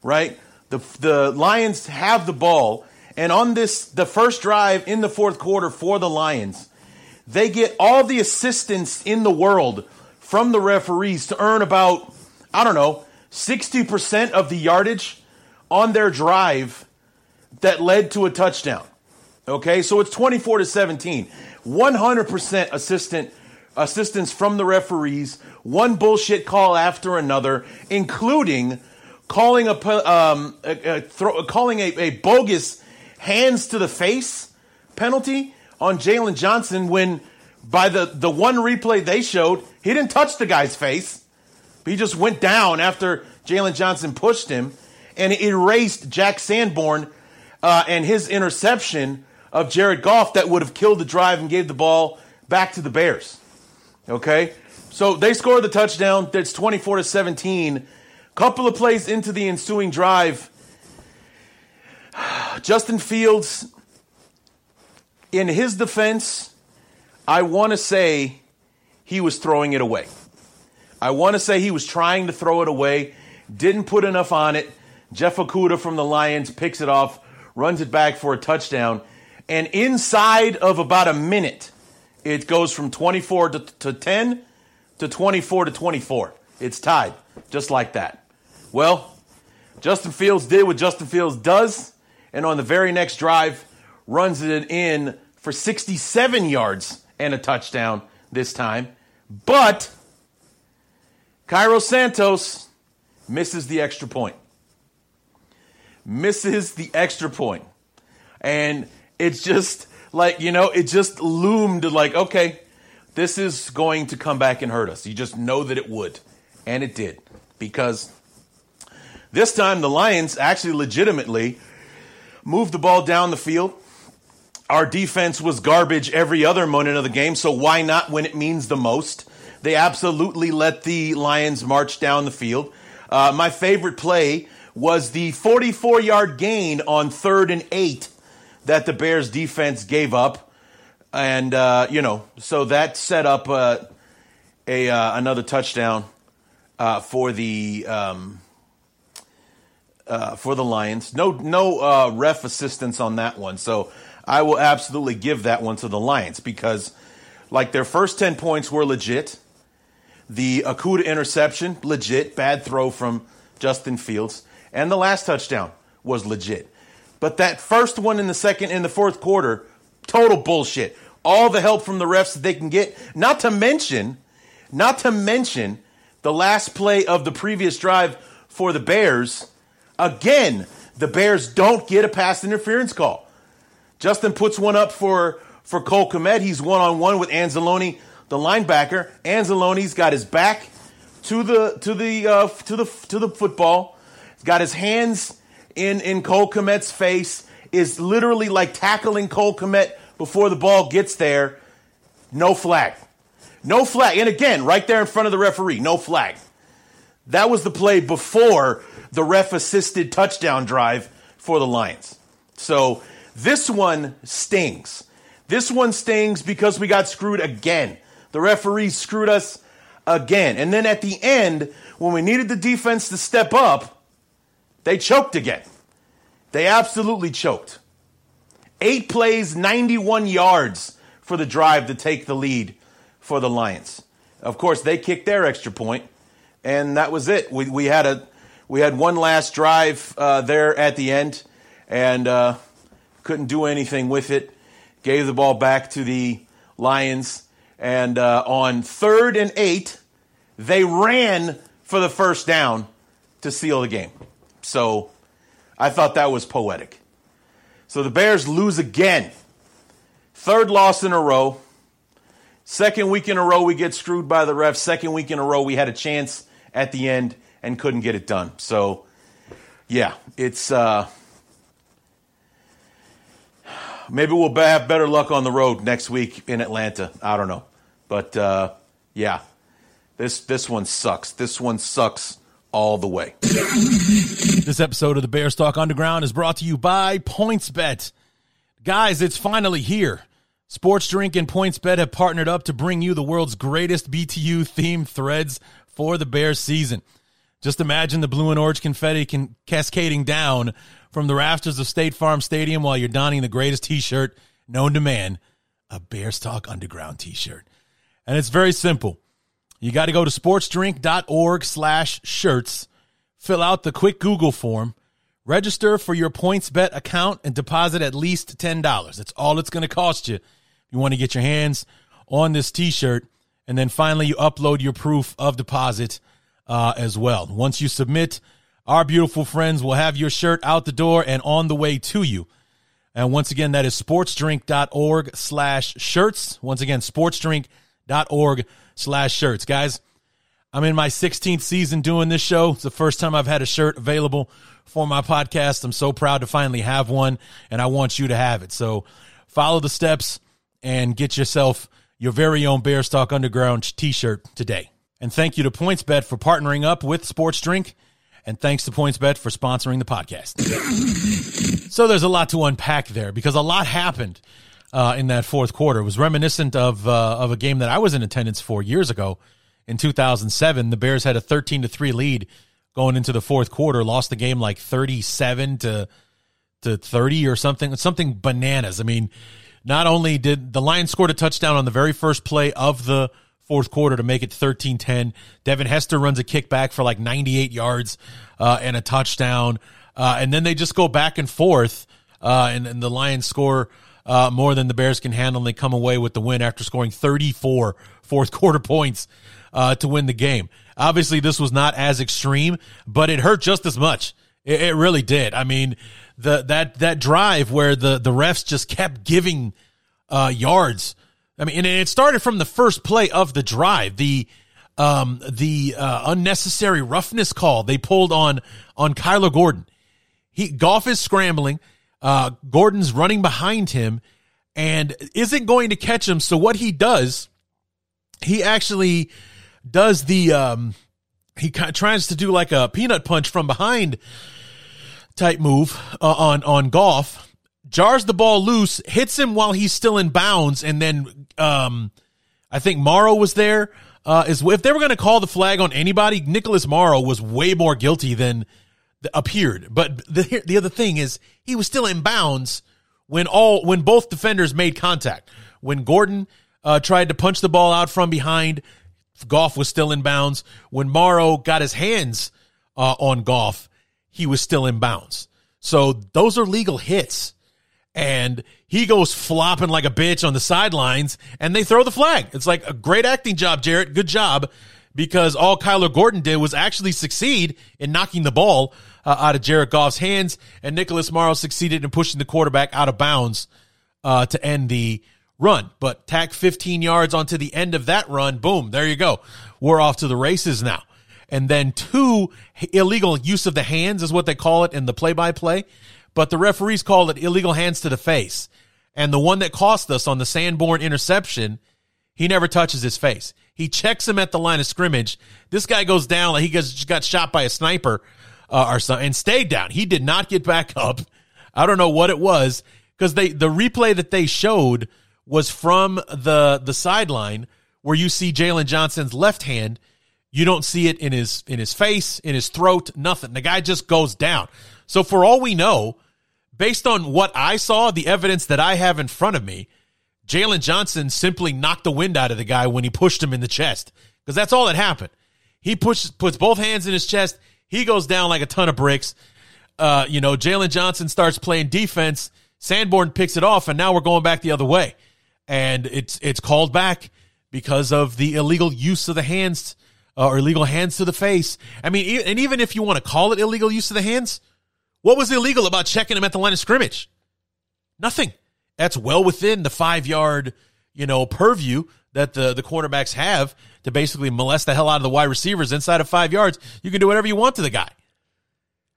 right? The, the Lions have the ball. And on this, the first drive in the fourth quarter for the Lions, they get all the assistance in the world from the referees to earn about, I don't know, 60% of the yardage on their drive that led to a touchdown. Okay, so it's 24 to 17. 100% assistant assistance from the referees, one bullshit call after another, including calling a um, a, a throw, calling a, a bogus hands to the face penalty on Jaylon Johnson when by the, the one replay they showed, he didn't touch the guy's face. He just went down after Jaylon Johnson pushed him and erased Jack Sanborn uh, and his interception of Jared Goff that would have killed the drive and gave the ball back to the Bears. Okay? So they scored the touchdown. That's 24 to 17. Couple of plays into the ensuing drive. Justin Fields in his defense, I want to say he was throwing it away. I want to say he was trying to throw it away, didn't put enough on it. Jeff Okudah from the Lions picks it off, runs it back for a touchdown, and inside of about a minute, it goes from 24 to, to 10 to 24 to 24. It's tied, just like that. Well, Justin Fields did what Justin Fields does, and on the very next drive, runs it in for 67 yards and a touchdown this time. But Cairo Santos misses the extra point. Misses the extra point. And it's just like, you know, it just loomed like, okay, this is going to come back and hurt us. You just know that it would. And it did. Because this time the Lions actually legitimately moved the ball down the field our defense was garbage every other moment of the game, so why not when it means the most? They absolutely let the Lions march down the field. Uh, my favorite play was the 44 yard gain on third and eight that the Bears defense gave up. And, uh, you know, so that set up uh, a, uh, another touchdown uh, for the. Um, uh, for the Lions, no no ref assistance on that one, so I will absolutely give that one to the Lions because, like, their first ten points were legit. The Okudah interception, legit. Bad throw from Justin Fields. And the last touchdown was legit. But that first one in the second, in the fourth quarter, total bullshit. All the help from the refs that they can get. Not to mention, not to mention the last play of the previous drive for the Bears. Again, the Bears don't get a pass interference call. Justin puts one up for, for Cole Kmet. He's one on one with Anzalone the linebacker. Anzalone's got his back to the to the uh, to the to the football. He's got his hands in in Cole Kmet's face. Is literally like tackling Cole Kmet before the ball gets there. No flag. No flag. And again, right there in front of the referee, no flag. That was the play before the ref assisted touchdown drive for the Lions. So this one stings. This one stings because we got screwed again. The referees screwed us again. And then at the end, when we needed the defense to step up, they choked again. They absolutely choked. Eight plays, 91 yards for the drive to take the lead for the Lions. Of course, they kicked their extra point, and that was it. We, we had a we had one last drive uh, there at the end, and uh, couldn't do anything with it. Gave the ball back to the Lions, and uh, on third and eight, they ran for the first down to seal the game. So I thought that was poetic. So the Bears lose again. Third loss in a row. Second week in a row, we get screwed by the refs. Second week in a row, we had a chance at the end and couldn't get it done. So, yeah, it's. Uh, maybe we'll have better luck on the road next week in Atlanta. I don't know. But uh, yeah, this this one sucks. This one sucks all the way. This episode of the Bears Talk Underground is brought to you by PointsBet. Guys, it's finally here. Sports Drink and PointsBet have partnered up to bring you the world's greatest BTU themed threads for the Bears season. Just imagine the blue and orange confetti can cascading down from the rafters of State Farm Stadium while you're donning the greatest t-shirt known to man, a Bears Talk Underground t-shirt. And it's very simple. You got to go to sportsdrink.org slash shirts, fill out the quick Google form, register for your PointsBet account, and deposit at least $10. That's all it's going to cost you. If you want to get your hands on this t-shirt, and then finally you upload your proof of deposit uh, as well. Once you submit, our beautiful friends will have your shirt out the door and on the way to you. And once again, that is sportsdrink.org slash shirts. Once again, sportsdrink.org org slash shirts. Guys, I'm in my 16th season doing this show. It's the first time I've had a shirt available for my podcast. I'm so proud to finally have one, and I want you to have it. So follow the steps and get yourself your very own Bears Talk Underground t shirt today. And thank you to PointsBet for partnering up with Sports Drink. And thanks to PointsBet for sponsoring the podcast. so there's a lot to unpack there because a lot happened uh, in that fourth quarter. It was reminiscent of uh, of a game that I was in attendance for years ago in 2007. The Bears had a 13 to three lead going into the fourth quarter, lost the game like 37 to to 30 or something, something bananas. I mean, not only did the Lions scored a touchdown on the very first play of the fourth quarter to make it 13-10. Devin Hester runs a kickback for like 98 yards uh, and a touchdown. Uh, and then they just go back and forth, uh, and, and, the Lions score uh, more than the Bears can handle. And they come away with the win after scoring 34 fourth quarter points uh, to win the game. Obviously, this was not as extreme, but it hurt just as much. It, it really did. I mean, the that that drive where the the refs just kept giving uh, yards. I mean, and it started from the first play of the drive. The um, the uh, unnecessary roughness call they pulled on on Kyler Gordon. He Goff is scrambling. Uh, Gordon's running behind him, and isn't going to catch him. So what he does, he actually does the um he tries to do like a peanut punch from behind type move uh, on on Goff, jars the ball loose, hits him while he's still in bounds, and then um, I think Morrow was there. Uh, is if they were going to call the flag on anybody, Nicholas Morrow was way more guilty than appeared. But the the other thing is he was still in bounds when all when both defenders made contact. When Gordon uh, tried to punch the ball out from behind, Goff was still in bounds. When Morrow got his hands uh, on Goff, he was still in bounds. So those are legal hits. And he goes flopping like a bitch on the sidelines and they throw the flag. It's like a great acting job, Jared. Good job. Because all Kyler Gordon did was actually succeed in knocking the ball uh, out of Jared Goff's hands, and Nicholas Morrow succeeded in pushing the quarterback out of bounds uh, to end the run. But tack 15 yards onto the end of that run, boom, there you go. We're off to the races now and then two illegal use of the hands is what they call it in the play by play. But the referees call it illegal hands to the face. And the one that cost us on the Sanborn interception, he never touches his face. He checks him at the line of scrimmage. This guy goes down like he got shot by a sniper uh, or something and stayed down. He did not get back up. I don't know what it was because they the replay that they showed was from the the sideline where you see Jaylon Johnson's left hand you don't see it in his in his face, in his throat, nothing. The guy just goes down. So for all we know, based on what I saw, the evidence that I have in front of me, Jaylon Johnson simply knocked the wind out of the guy when he pushed him in the chest. Because that's all that happened. He pushes puts both hands in his chest. He goes down like a ton of bricks. Uh, you know, Jaylon Johnson starts playing defense. Sanborn picks it off, and now we're going back the other way. And it's it's called back because of the illegal use of the hands uh, or illegal hands to the face. I mean, and even if you want to call it illegal use of the hands, what was illegal about checking him at the line of scrimmage? Nothing. That's well within the five yard, you know, purview that the, the cornerbacks have to basically molest the hell out of the wide receivers inside of five yards. You can do whatever you want to the guy.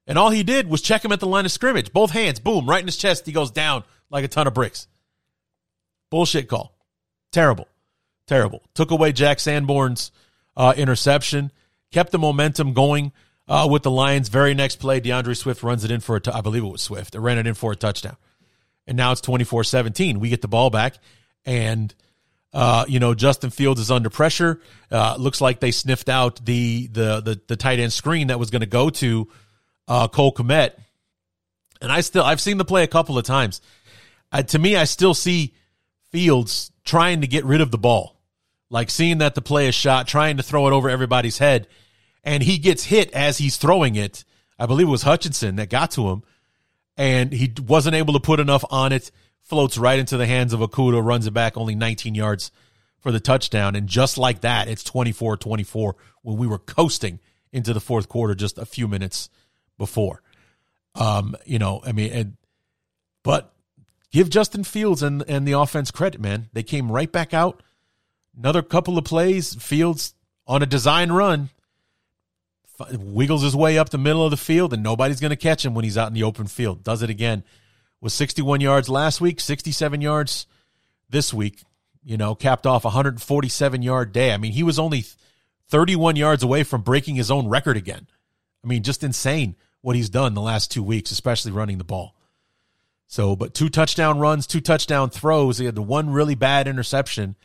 And all he did was check him at the line of scrimmage. Both hands, boom, right in his chest. He goes down like a ton of bricks. Bullshit call. Terrible. Terrible. Took away Jack Sanborn's uh, interception, kept the momentum going uh, with the Lions. Very next play, DeAndre Swift runs it in for a, t- I believe it was Swift. It ran it in for a touchdown. And now it's 24 17. We get the ball back, and, uh, you know, Justin Fields is under pressure. Uh, looks like they sniffed out the, the, the, the tight end screen that was going to go to uh, Cole Kmet. And I still, I've seen the play a couple of times. To me, I still see Fields trying to get rid of the ball like seeing that the play is shot, trying to throw it over everybody's head, and he gets hit as he's throwing it. I believe it was Hutchinson that got to him, and he wasn't able to put enough on it. Floats right into the hands of Okudah, runs it back only 19 yards for the touchdown. And just like that, it's 24 24 when we were coasting into the fourth quarter just a few minutes before. Um, you know, I mean, and, but give Justin Fields and, and the offense credit, man. They came right back out Another couple of plays, Fields on a design run wiggles his way up the middle of the field, and nobody's going to catch him when he's out in the open field. Does it again. Was 61 yards last week, 67 yards this week. You know, capped off a 147 yard day. I mean, he was only 31 yards away from breaking his own record again. I mean, just insane what he's done the last two weeks, especially running the ball. So, but two touchdown runs, two touchdown throws. He had the one really bad interception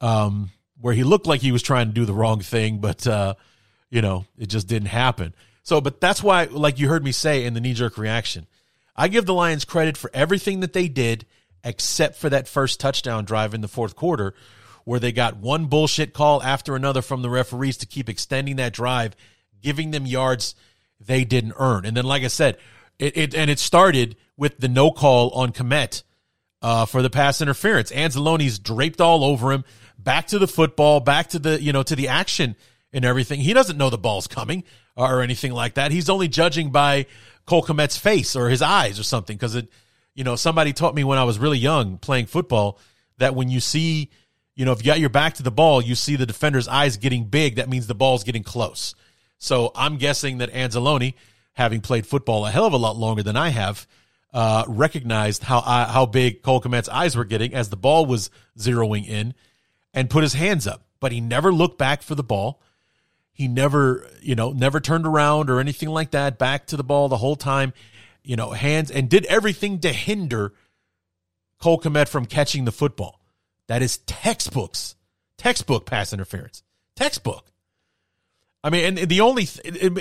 um, where he looked like he was trying to do the wrong thing, but uh, you know, it just didn't happen. So, but that's why, like you heard me say in the knee jerk reaction, I give the Lions credit for everything that they did, except for that first touchdown drive in the fourth quarter, where they got one bullshit call after another from the referees to keep extending that drive, giving them yards they didn't earn. And then, like I said, it, it and it started with the no call on Kmet uh, for the pass interference. Anzalone's draped all over him back to the football, back to the, you know, to the action and everything. He doesn't know the ball's coming or anything like that. He's only judging by Cole Kmet's face or his eyes or something. Cause it, you know, somebody taught me when I was really young playing football that when you see, you know, if you got your back to the ball, you see the defender's eyes getting big. That means the ball's getting close. So I'm guessing that Anzalone, having played football a hell of a lot longer than I have, uh, recognized how uh, how big Cole Kmet's eyes were getting as the ball was zeroing in, and put his hands up. But he never looked back for the ball. He never, you know, never turned around or anything like that. Back to the ball the whole time, you know, hands and did everything to hinder Cole Kmet from catching the football. That is textbooks, textbook pass interference, textbook. I mean, and the only,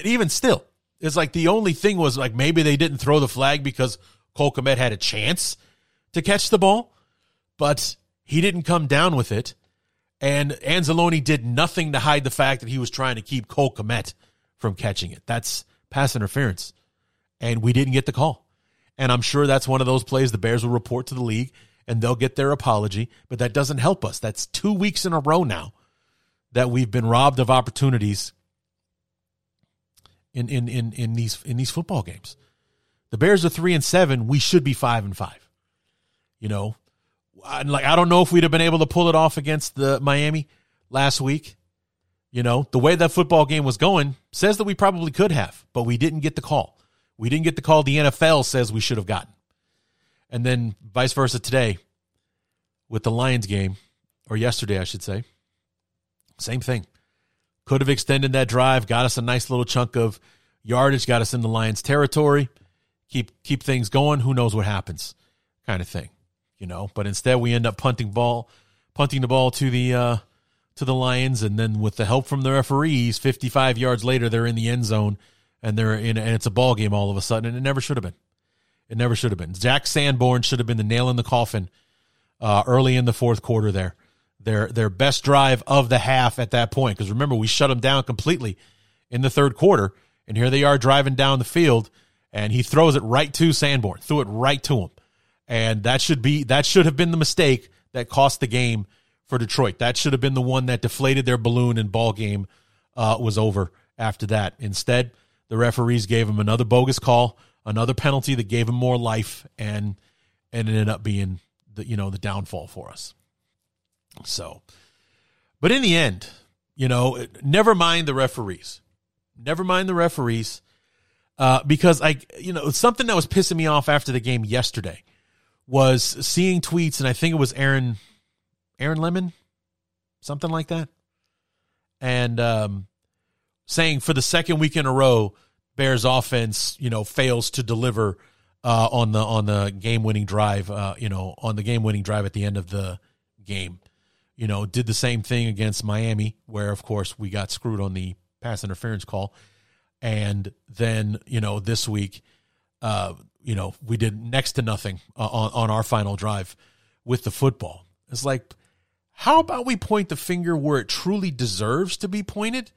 even still, it's like the only thing was like maybe they didn't throw the flag because Cole Kmet had a chance to catch the ball, but he didn't come down with it. And Anzalone did nothing to hide the fact that he was trying to keep Cole Kmet from catching it. That's pass interference. And we didn't get the call. And I'm sure that's one of those plays the Bears will report to the league and they'll get their apology, but that doesn't help us. That's two weeks in a row now that we've been robbed of opportunities in in in, in these in these football games. The Bears are three and seven. We should be five and five. You know, like I don't know if we'd have been able to pull it off against the Miami last week. You know, the way that football game was going says that we probably could have, but we didn't get the call. We didn't get the call the NFL says we should have gotten. And then vice versa today with the Lions game, or yesterday, I should say. Same thing. Could have extended that drive, got us a nice little chunk of yardage, got us in the Lions territory, keep keep things going. Who knows what happens, kind of thing, you know. But instead, we end up punting ball, punting the ball to the uh, to the Lions, and then with the help from the referees, 55 yards later, they're in the end zone, and they're in, and it's a ball game all of a sudden, and it never should have been. It never should have been. Jack Sanborn should have been the nail in the coffin uh, early in the fourth quarter there their their best drive of the half at that point. Because remember, we shut them down completely in the third quarter, and here they are driving down the field, and he throws it right to Sanborn, threw it right to him, and that should be that should have been the mistake that cost the game for Detroit. That should have been the one that deflated their balloon and ball game uh, was over after that. Instead, the referees gave him another bogus call, another penalty that gave him more life, and and ended up being the you know the downfall for us. So, but in the end, you know, never mind the referees. Never mind the referees. Uh, because I, you know, something that was pissing me off after the game yesterday was seeing tweets, and I think it was Aaron, Aaron Lemon, something like that, and um, saying for the second week in a row, Bears offense, you know, fails to deliver uh, on the on the game winning drive, uh, you know, on the game winning drive at the end of the game. You know, did the same thing against Miami, where of course we got screwed on the pass interference call, and then you know this week, uh, you know, we did next to nothing uh, on on our final drive with the football. It's like, how about we point the finger where it truly deserves to be pointed,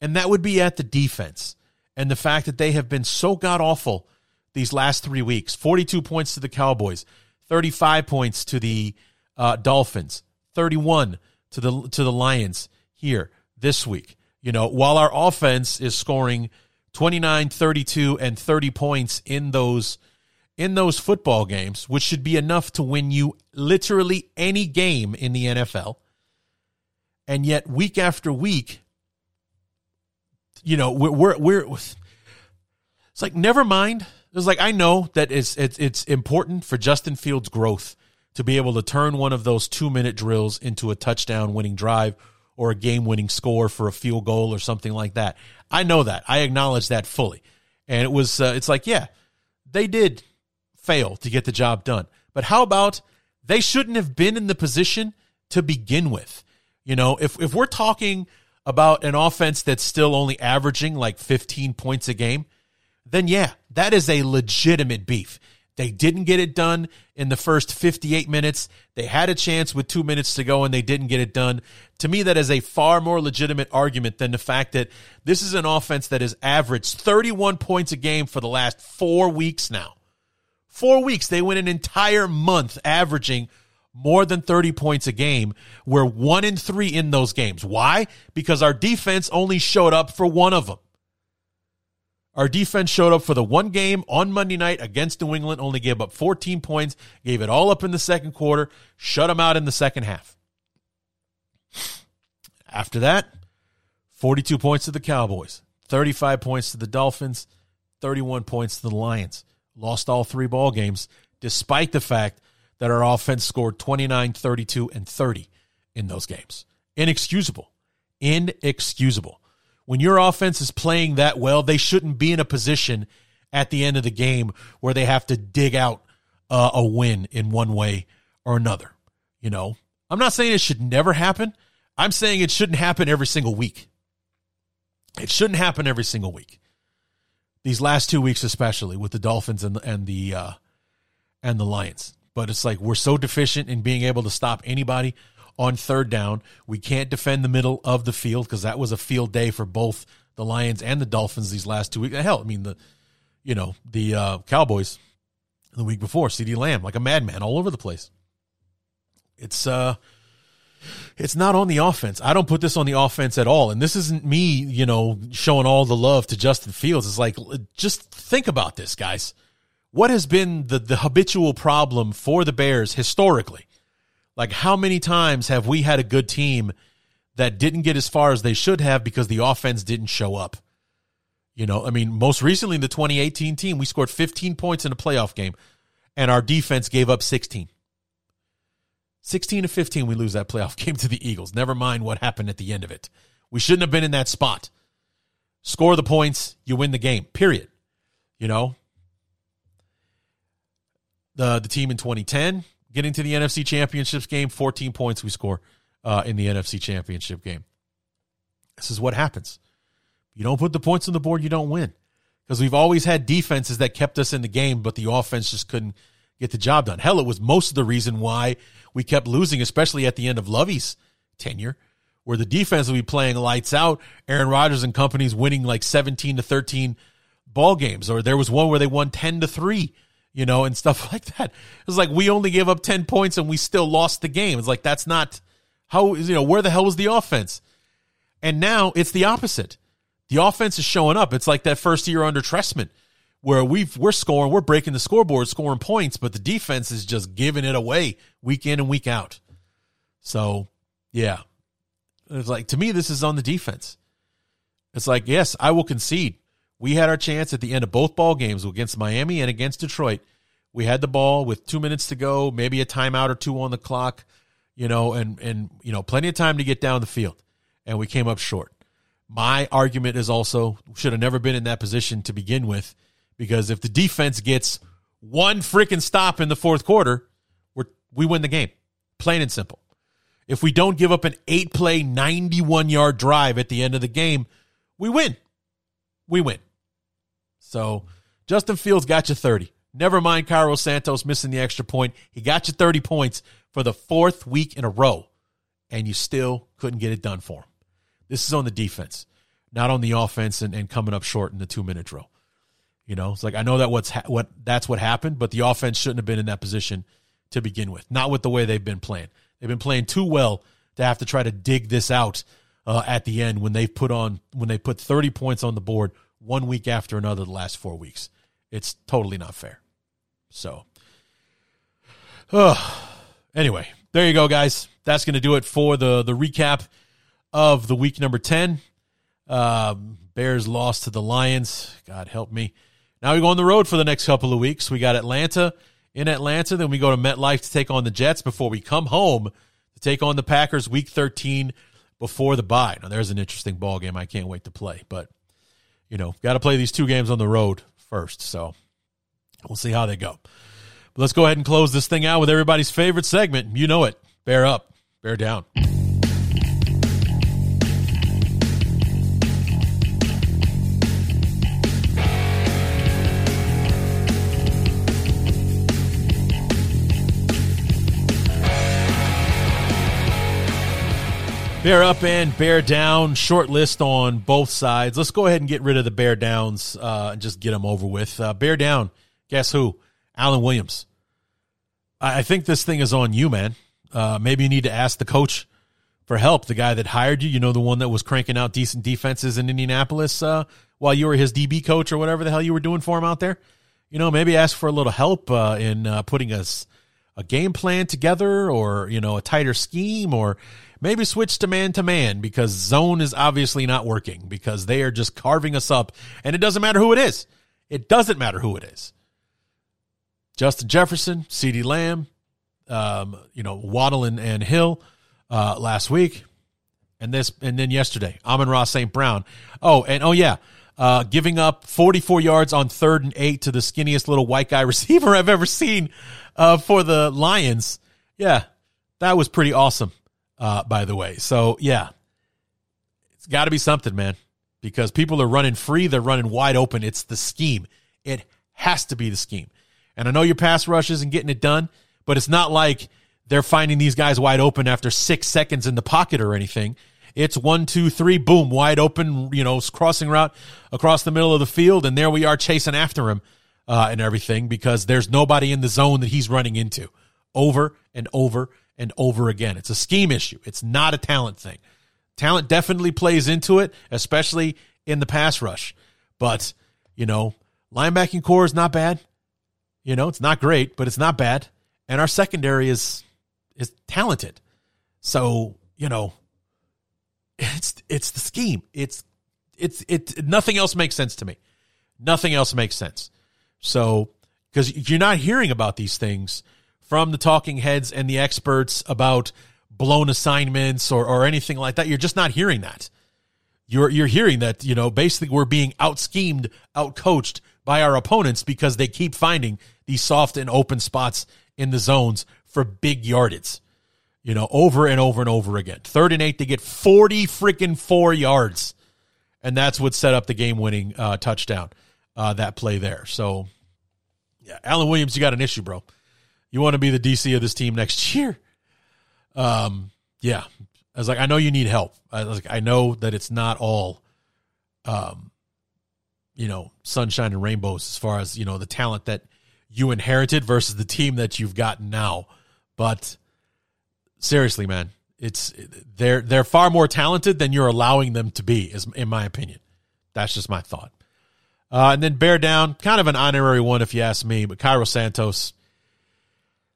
and that would be at the defense and the fact that they have been so god awful these last three weeks. Forty two points to the Cowboys, thirty five points to the uh, Dolphins. 31 to the to the Lions here this week. You know, while our offense is scoring 29, 32 and 30 points in those in those football games, which should be enough to win you literally any game in the NFL. And yet week after week, you know, we're we're, we're it's like never mind. It's like I know that it's it's it's important for Justin Fields' growth to be able to turn one of those two minute drills into a touchdown winning drive or a game winning score for a field goal or something like that. I know that. I acknowledge that fully. And it was, uh, it's like, yeah, they did fail to get the job done. But how about they shouldn't have been in the position to begin with? You know, if, if we're talking about an offense that's still only averaging like 15 points a game, then yeah, that is a legitimate beef. They didn't get it done in the first 58 minutes. They had a chance with two minutes to go and they didn't get it done. To me, that is a far more legitimate argument than the fact that this is an offense that has averaged 31 points a game for the last four weeks now. Four weeks. They went an entire month averaging more than 30 points a game. We're one in three in those games. Why? Because our defense only showed up for one of them. Our defense showed up for the one game on Monday night against New England, only gave up 14 points, gave it all up in the second quarter, shut them out in the second half. After that, 42 points to the Cowboys, 35 points to the Dolphins, 31 points to the Lions. Lost all three ball games, despite the fact that our offense scored 29, 32, and 30 in those games. Inexcusable. Inexcusable. When your offense is playing that well, they shouldn't be in a position at the end of the game where they have to dig out uh, a win in one way or another. You know, I'm not saying it should never happen. I'm saying it shouldn't happen every single week. It shouldn't happen every single week. These last two weeks, especially with the Dolphins and and the uh, and the Lions. But it's like we're so deficient in being able to stop anybody on third down. We can't defend the middle of the field because that was a field day for both the Lions and the Dolphins these last two weeks. Hell, I mean the you know the uh, Cowboys the week before, CeeDee Lamb like a madman all over the place. It's uh it's not on the offense. I don't put this on the offense at all. And this isn't me, you know, showing all the love to Justin Fields. It's like, just think about this, guys. What has been the, the habitual problem for the Bears historically? Like, how many times have we had a good team that didn't get as far as they should have because the offense didn't show up? You know, I mean, most recently in the 2018 team, we scored 15 points in a playoff game, and our defense gave up 16. 16 to 15, we lose that playoff game to the Eagles. Never mind what happened at the end of it. We shouldn't have been in that spot. Score the points, you win the game, period. You know, the, the team in 2010 getting to the NFC Championships game, 14 points we score uh, in the NFC Championship game. This is what happens. You don't put the points on the board, you don't win. Because we've always had defenses that kept us in the game, but the offense just couldn't get the job done. Hell, it was most of the reason why we kept losing, especially at the end of Lovie's tenure, where the defense would be playing lights out. Aaron Rodgers and companies winning like 17 to 13 ball games, or there was one where they won 10 to 3, you know, and stuff like that. It was like we only gave up 10 points and we still lost the game. It's like that's not how, you know, where the hell was the offense? And now it's the opposite. The offense is showing up. It's like that first year under Trestman where we've we're scoring, we're breaking the scoreboard, scoring points, but the defense is just giving it away week in and week out. So, yeah. It's like to me this is on the defense. It's like, yes, I will concede. We had our chance at the end of both ball games against Miami and against Detroit. We had the ball with 2 minutes to go, maybe a timeout or two on the clock, you know, and and you know, plenty of time to get down the field. And we came up short. My argument is also should have never been in that position to begin with because if the defense gets one freaking stop in the fourth quarter, we we win the game. Plain and simple. If we don't give up an eight play, 91 yard drive at the end of the game, we win. We win. So Justin Fields got you 30. Never mind Cairo Santos missing the extra point. He got you 30 points for the fourth week in a row, and you still couldn't get it done for him. This is on the defense, not on the offense and, and coming up short in the two minute drill. You know, it's like I know that what's ha- what that's what happened, but the offense shouldn't have been in that position to begin with. Not with the way they've been playing. They've been playing too well to have to try to dig this out uh, at the end when they put on when they put 30 points on the board one week after another the last four weeks. It's totally not fair. So, uh, anyway, there you go, guys. That's going to do it for the the recap of the week number 10. Um, Bears lost to the Lions. God help me. Now we go on the road for the next couple of weeks. We got Atlanta in Atlanta. Then we go to MetLife to take on the Jets before we come home to take on the Packers week 13 before the bye. Now there's an interesting ball game I can't wait to play, but you know, got to play these two games on the road first. So we'll see how they go. But let's go ahead and close this thing out with everybody's favorite segment. You know it. Bear up, bear down. Bear up and bear down. Short list on both sides. Let's go ahead and get rid of the bear downs uh, and just get them over with. Uh, bear down. Guess who? Alan Williams. I, I think this thing is on you, man. Uh, maybe you need to ask the coach for help. The guy that hired you, you know, the one that was cranking out decent defenses in Indianapolis uh, while you were his DB coach or whatever the hell you were doing for him out there. You know, maybe ask for a little help uh, in uh, putting us a game plan together or, you know, a tighter scheme or maybe switch to man to man because zone is obviously not working because they are just carving us up and it doesn't matter who it is. It doesn't matter who it is. Justin Jefferson, CeeDee Lamb, um, you know, Waddle and, and Hill uh, last week. And this, and then yesterday, Amon-Ra St. Brown. Oh, and oh yeah, uh, giving up 44 yards on third and eight to the skinniest little white guy receiver I've ever seen uh, for the Lions. Yeah, that was pretty awesome, uh, by the way. So yeah, it's got to be something, man, because people are running free. They're running wide open. It's the scheme. It has to be the scheme. And I know your pass rushes and getting it done, but it's not like they're finding these guys wide open after six seconds in the pocket or anything. It's one, two, three, boom, wide open, you know, crossing route across the middle of the field. And there we are chasing after him uh, and everything because there's nobody in the zone that he's running into over and over and over again. It's a scheme issue. It's not a talent thing. Talent definitely plays into it, especially in the pass rush. But, you know, linebacking corps is not bad. You know, it's not great, but it's not bad. And our secondary is is talented. So, you know, it's it's the scheme. It's it's it nothing else makes sense to me. Nothing else makes sense. So, because you're not hearing about these things from the talking heads and the experts about blown assignments or, or anything like that. You're just not hearing that. You're you're hearing that, you know, basically we're being out schemed, out coached by our opponents because they keep finding these soft and open spots in the zones for big yardage. You know, over and over and over again. Third and eight, they get 40 freaking four yards. And that's what set up the game winning uh, touchdown, uh, that play there. So, yeah, Alan Williams, you got an issue, bro. You want to be the DC of this team next year. Um, yeah. I was like, I know you need help. I was like, I know that it's not all, um, you know, sunshine and rainbows as far as, you know, the talent that you inherited versus the team that you've gotten now. But seriously, man, it's they're they're far more talented than you're allowing them to be, is in my opinion. That's just my thought. Uh, and then bear down, kind of an honorary one if you ask me, but Cairo Santos,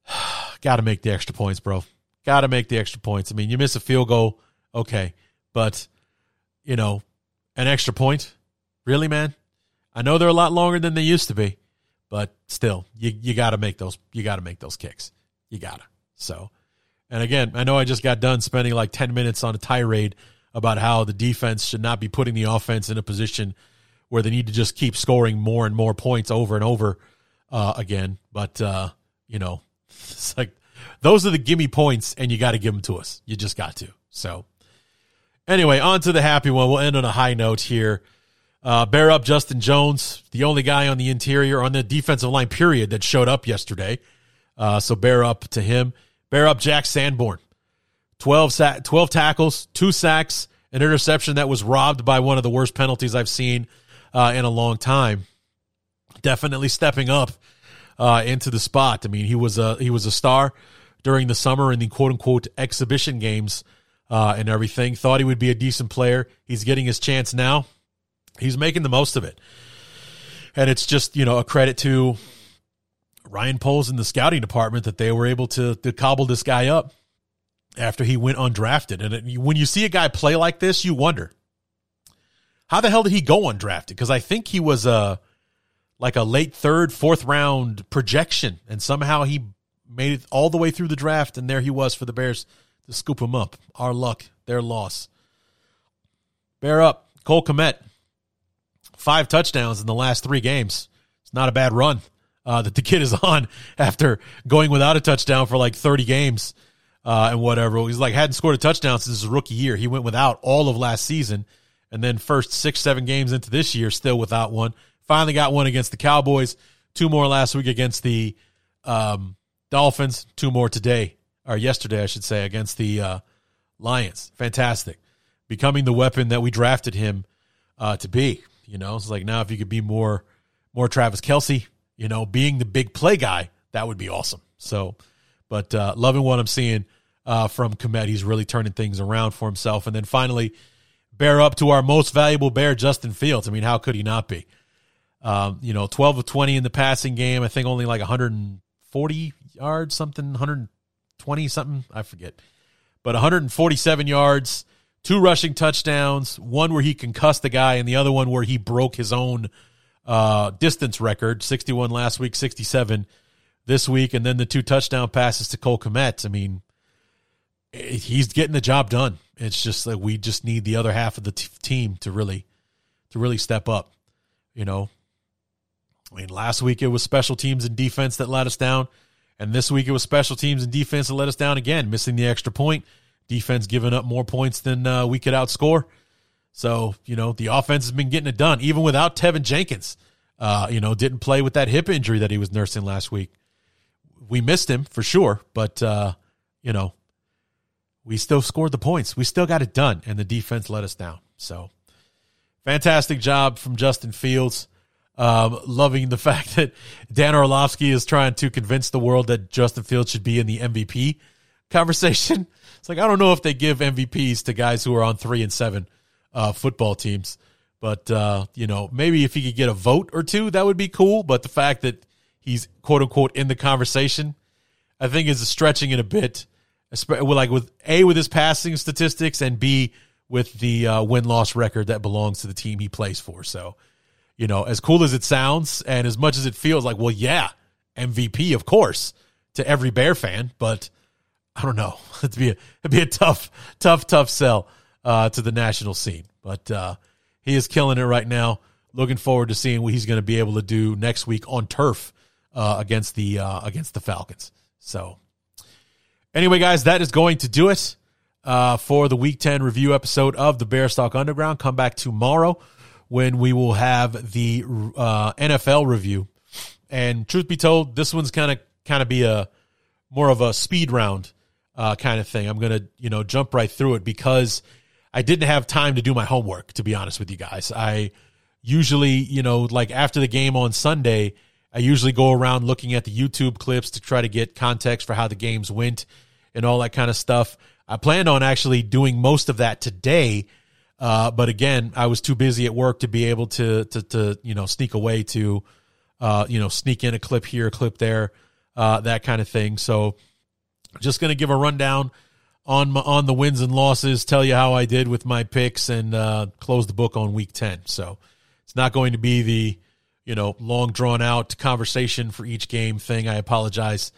got to make the extra points, bro. Got to make the extra points. I mean, you miss a field goal, okay, but you know, an extra point, really, man. I know they're a lot longer than they used to be, but still, you you got to make those. You got to make those kicks. You gotta. So, and again, I know I just got done spending like ten minutes on a tirade about how the defense should not be putting the offense in a position where they need to just keep scoring more and more points over and over uh, again. But uh, you know, it's like those are the gimme points, and you got to give them to us. You just got to. So, anyway, on to the happy one. We'll end on a high note here. Uh, bear up Justin Jones, the only guy on the interior, on the defensive line, period, that showed up yesterday. Uh, so bear up to him. Bear up Jack Sanborn. 12, sa- 12 tackles, two sacks, an interception that was robbed by one of the worst penalties I've seen uh, in a long time. Definitely stepping up uh, into the spot. I mean, he was a he was a star during the summer in the quote unquote exhibition games uh, and everything. Thought he would be a decent player. He's getting his chance now he's making the most of it. And it's just, you know, a credit to Ryan Poles in the scouting department that they were able to, to cobble this guy up after he went undrafted. And it, when you see a guy play like this, you wonder how the hell did he go undrafted? Because I think he was a like a late third, fourth round projection, and somehow he made it all the way through the draft, and there he was for the Bears to scoop him up. Our luck, their loss. Bear up, Cole Kmet five touchdowns in the last three games. It's not a bad run uh, that the kid is on after going without a touchdown for like 30 games uh, and whatever. He's like hadn't scored a touchdown since his rookie year. He went without all of last season, and then first six seven games into this year, still without one. Finally got one against the Cowboys. Two more last week against the um, Dolphins. Two more today or yesterday, I should say, against the uh, Lions. Fantastic, becoming the weapon that we drafted him uh, to be. You know, it's like now if you could be more more Travis Kelce, you know, being the big play guy, that would be awesome. So, but uh, loving what I'm seeing uh, from Kmet. He's really turning things around for himself. And then finally, bear up to our most valuable bear, Justin Fields. I mean, how could he not be? Um, you know, 12 of 20 in the passing game. I think only like 140 yards, something, 120 something. I forget. But 147 yards, two rushing touchdowns, one where he concussed the guy, and the other one where he broke his own uh, distance record 61 last week, 67 this week, and then the two touchdown passes to Cole Kmet. I mean, he's getting the job done. It's just like we just need the other half of the t- team to really to really step up. You know, I mean, last week it was special teams and defense that let us down, and this week it was special teams and defense that let us down again, missing the extra point. Defense giving up more points than uh, we could outscore. So you know the offense has been getting it done, even without Teven Jenkins. Uh, you know, didn't play with that hip injury that he was nursing last week. We missed him for sure, but uh, you know, we still scored the points. We still got it done, and the defense let us down. So, fantastic job from Justin Fields. Um, loving the fact that Dan Orlovsky is trying to convince the world that Justin Fields should be in the MVP conversation. It's like I don't know if they give MVPs to guys who are on three and seven uh, football teams, but uh, you know maybe if he could get a vote or two, that would be cool. But the fact that he's quote unquote in the conversation, I think is stretching it a bit like with a with his passing statistics and b with the uh, win loss record that belongs to the team he plays for. So, you know, as cool as it sounds and as much as it feels like, well, yeah, MVP, of course, to every Bear fan, but I don't know. It'd be a, it'd be a tough, tough, tough sell uh, to the national scene. But uh, he is killing it right now. Looking forward to seeing what he's going to be able to do next week on turf uh, against the uh, against the Falcons. So Anyway, guys, that is going to do it uh, for the Week 10 review episode of the Bear Stock Underground. Come back tomorrow when we will have the uh, NFL review. And truth be told, this one's kind of kind of be a more of a speed round uh, kind of thing. I'm gonna you know jump right through it because I didn't have time to do my homework. To be honest with you guys, I usually you know like after the game on Sunday I usually go around looking at the YouTube clips to try to get context for how the games went and all that kind of stuff. I planned on actually doing most of that today, uh, but again, I was too busy at work to be able to to to you know sneak away to uh, you know sneak in a clip here, a clip there, uh, that kind of thing. So, just going to give a rundown on my, on the wins and losses, tell you how I did with my picks, and uh, close the book on week ten. So, it's not going to be the you know, long drawn out conversation for each game thing. I apologize.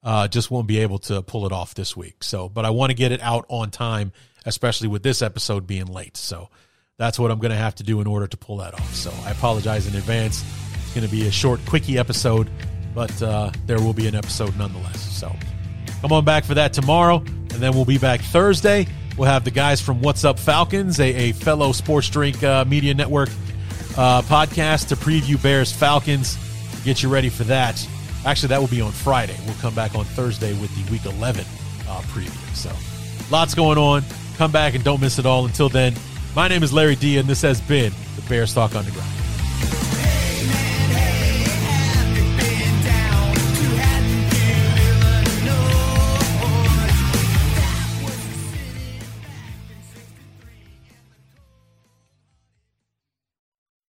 Uh, just won't be able to pull it off this week. So, but I want to get it out on time, especially with this episode being late. So that's what I'm going to have to do in order to pull that off. So I apologize in advance. It's going to be a short, quickie episode, but uh, there will be an episode nonetheless. So come on back for that tomorrow, and then we'll be back Thursday. We'll have the guys from What's Up Falcons, a, a fellow Sports Drink uh, Media Network uh, podcast to preview Bears Falcons. Get you ready for that. Actually, that will be on Friday. We'll come back on Thursday with the Week 11 uh, preview. So, lots going on. Come back and don't miss it all. Until then, my name is Larry D, and this has been the Bears Talk Underground.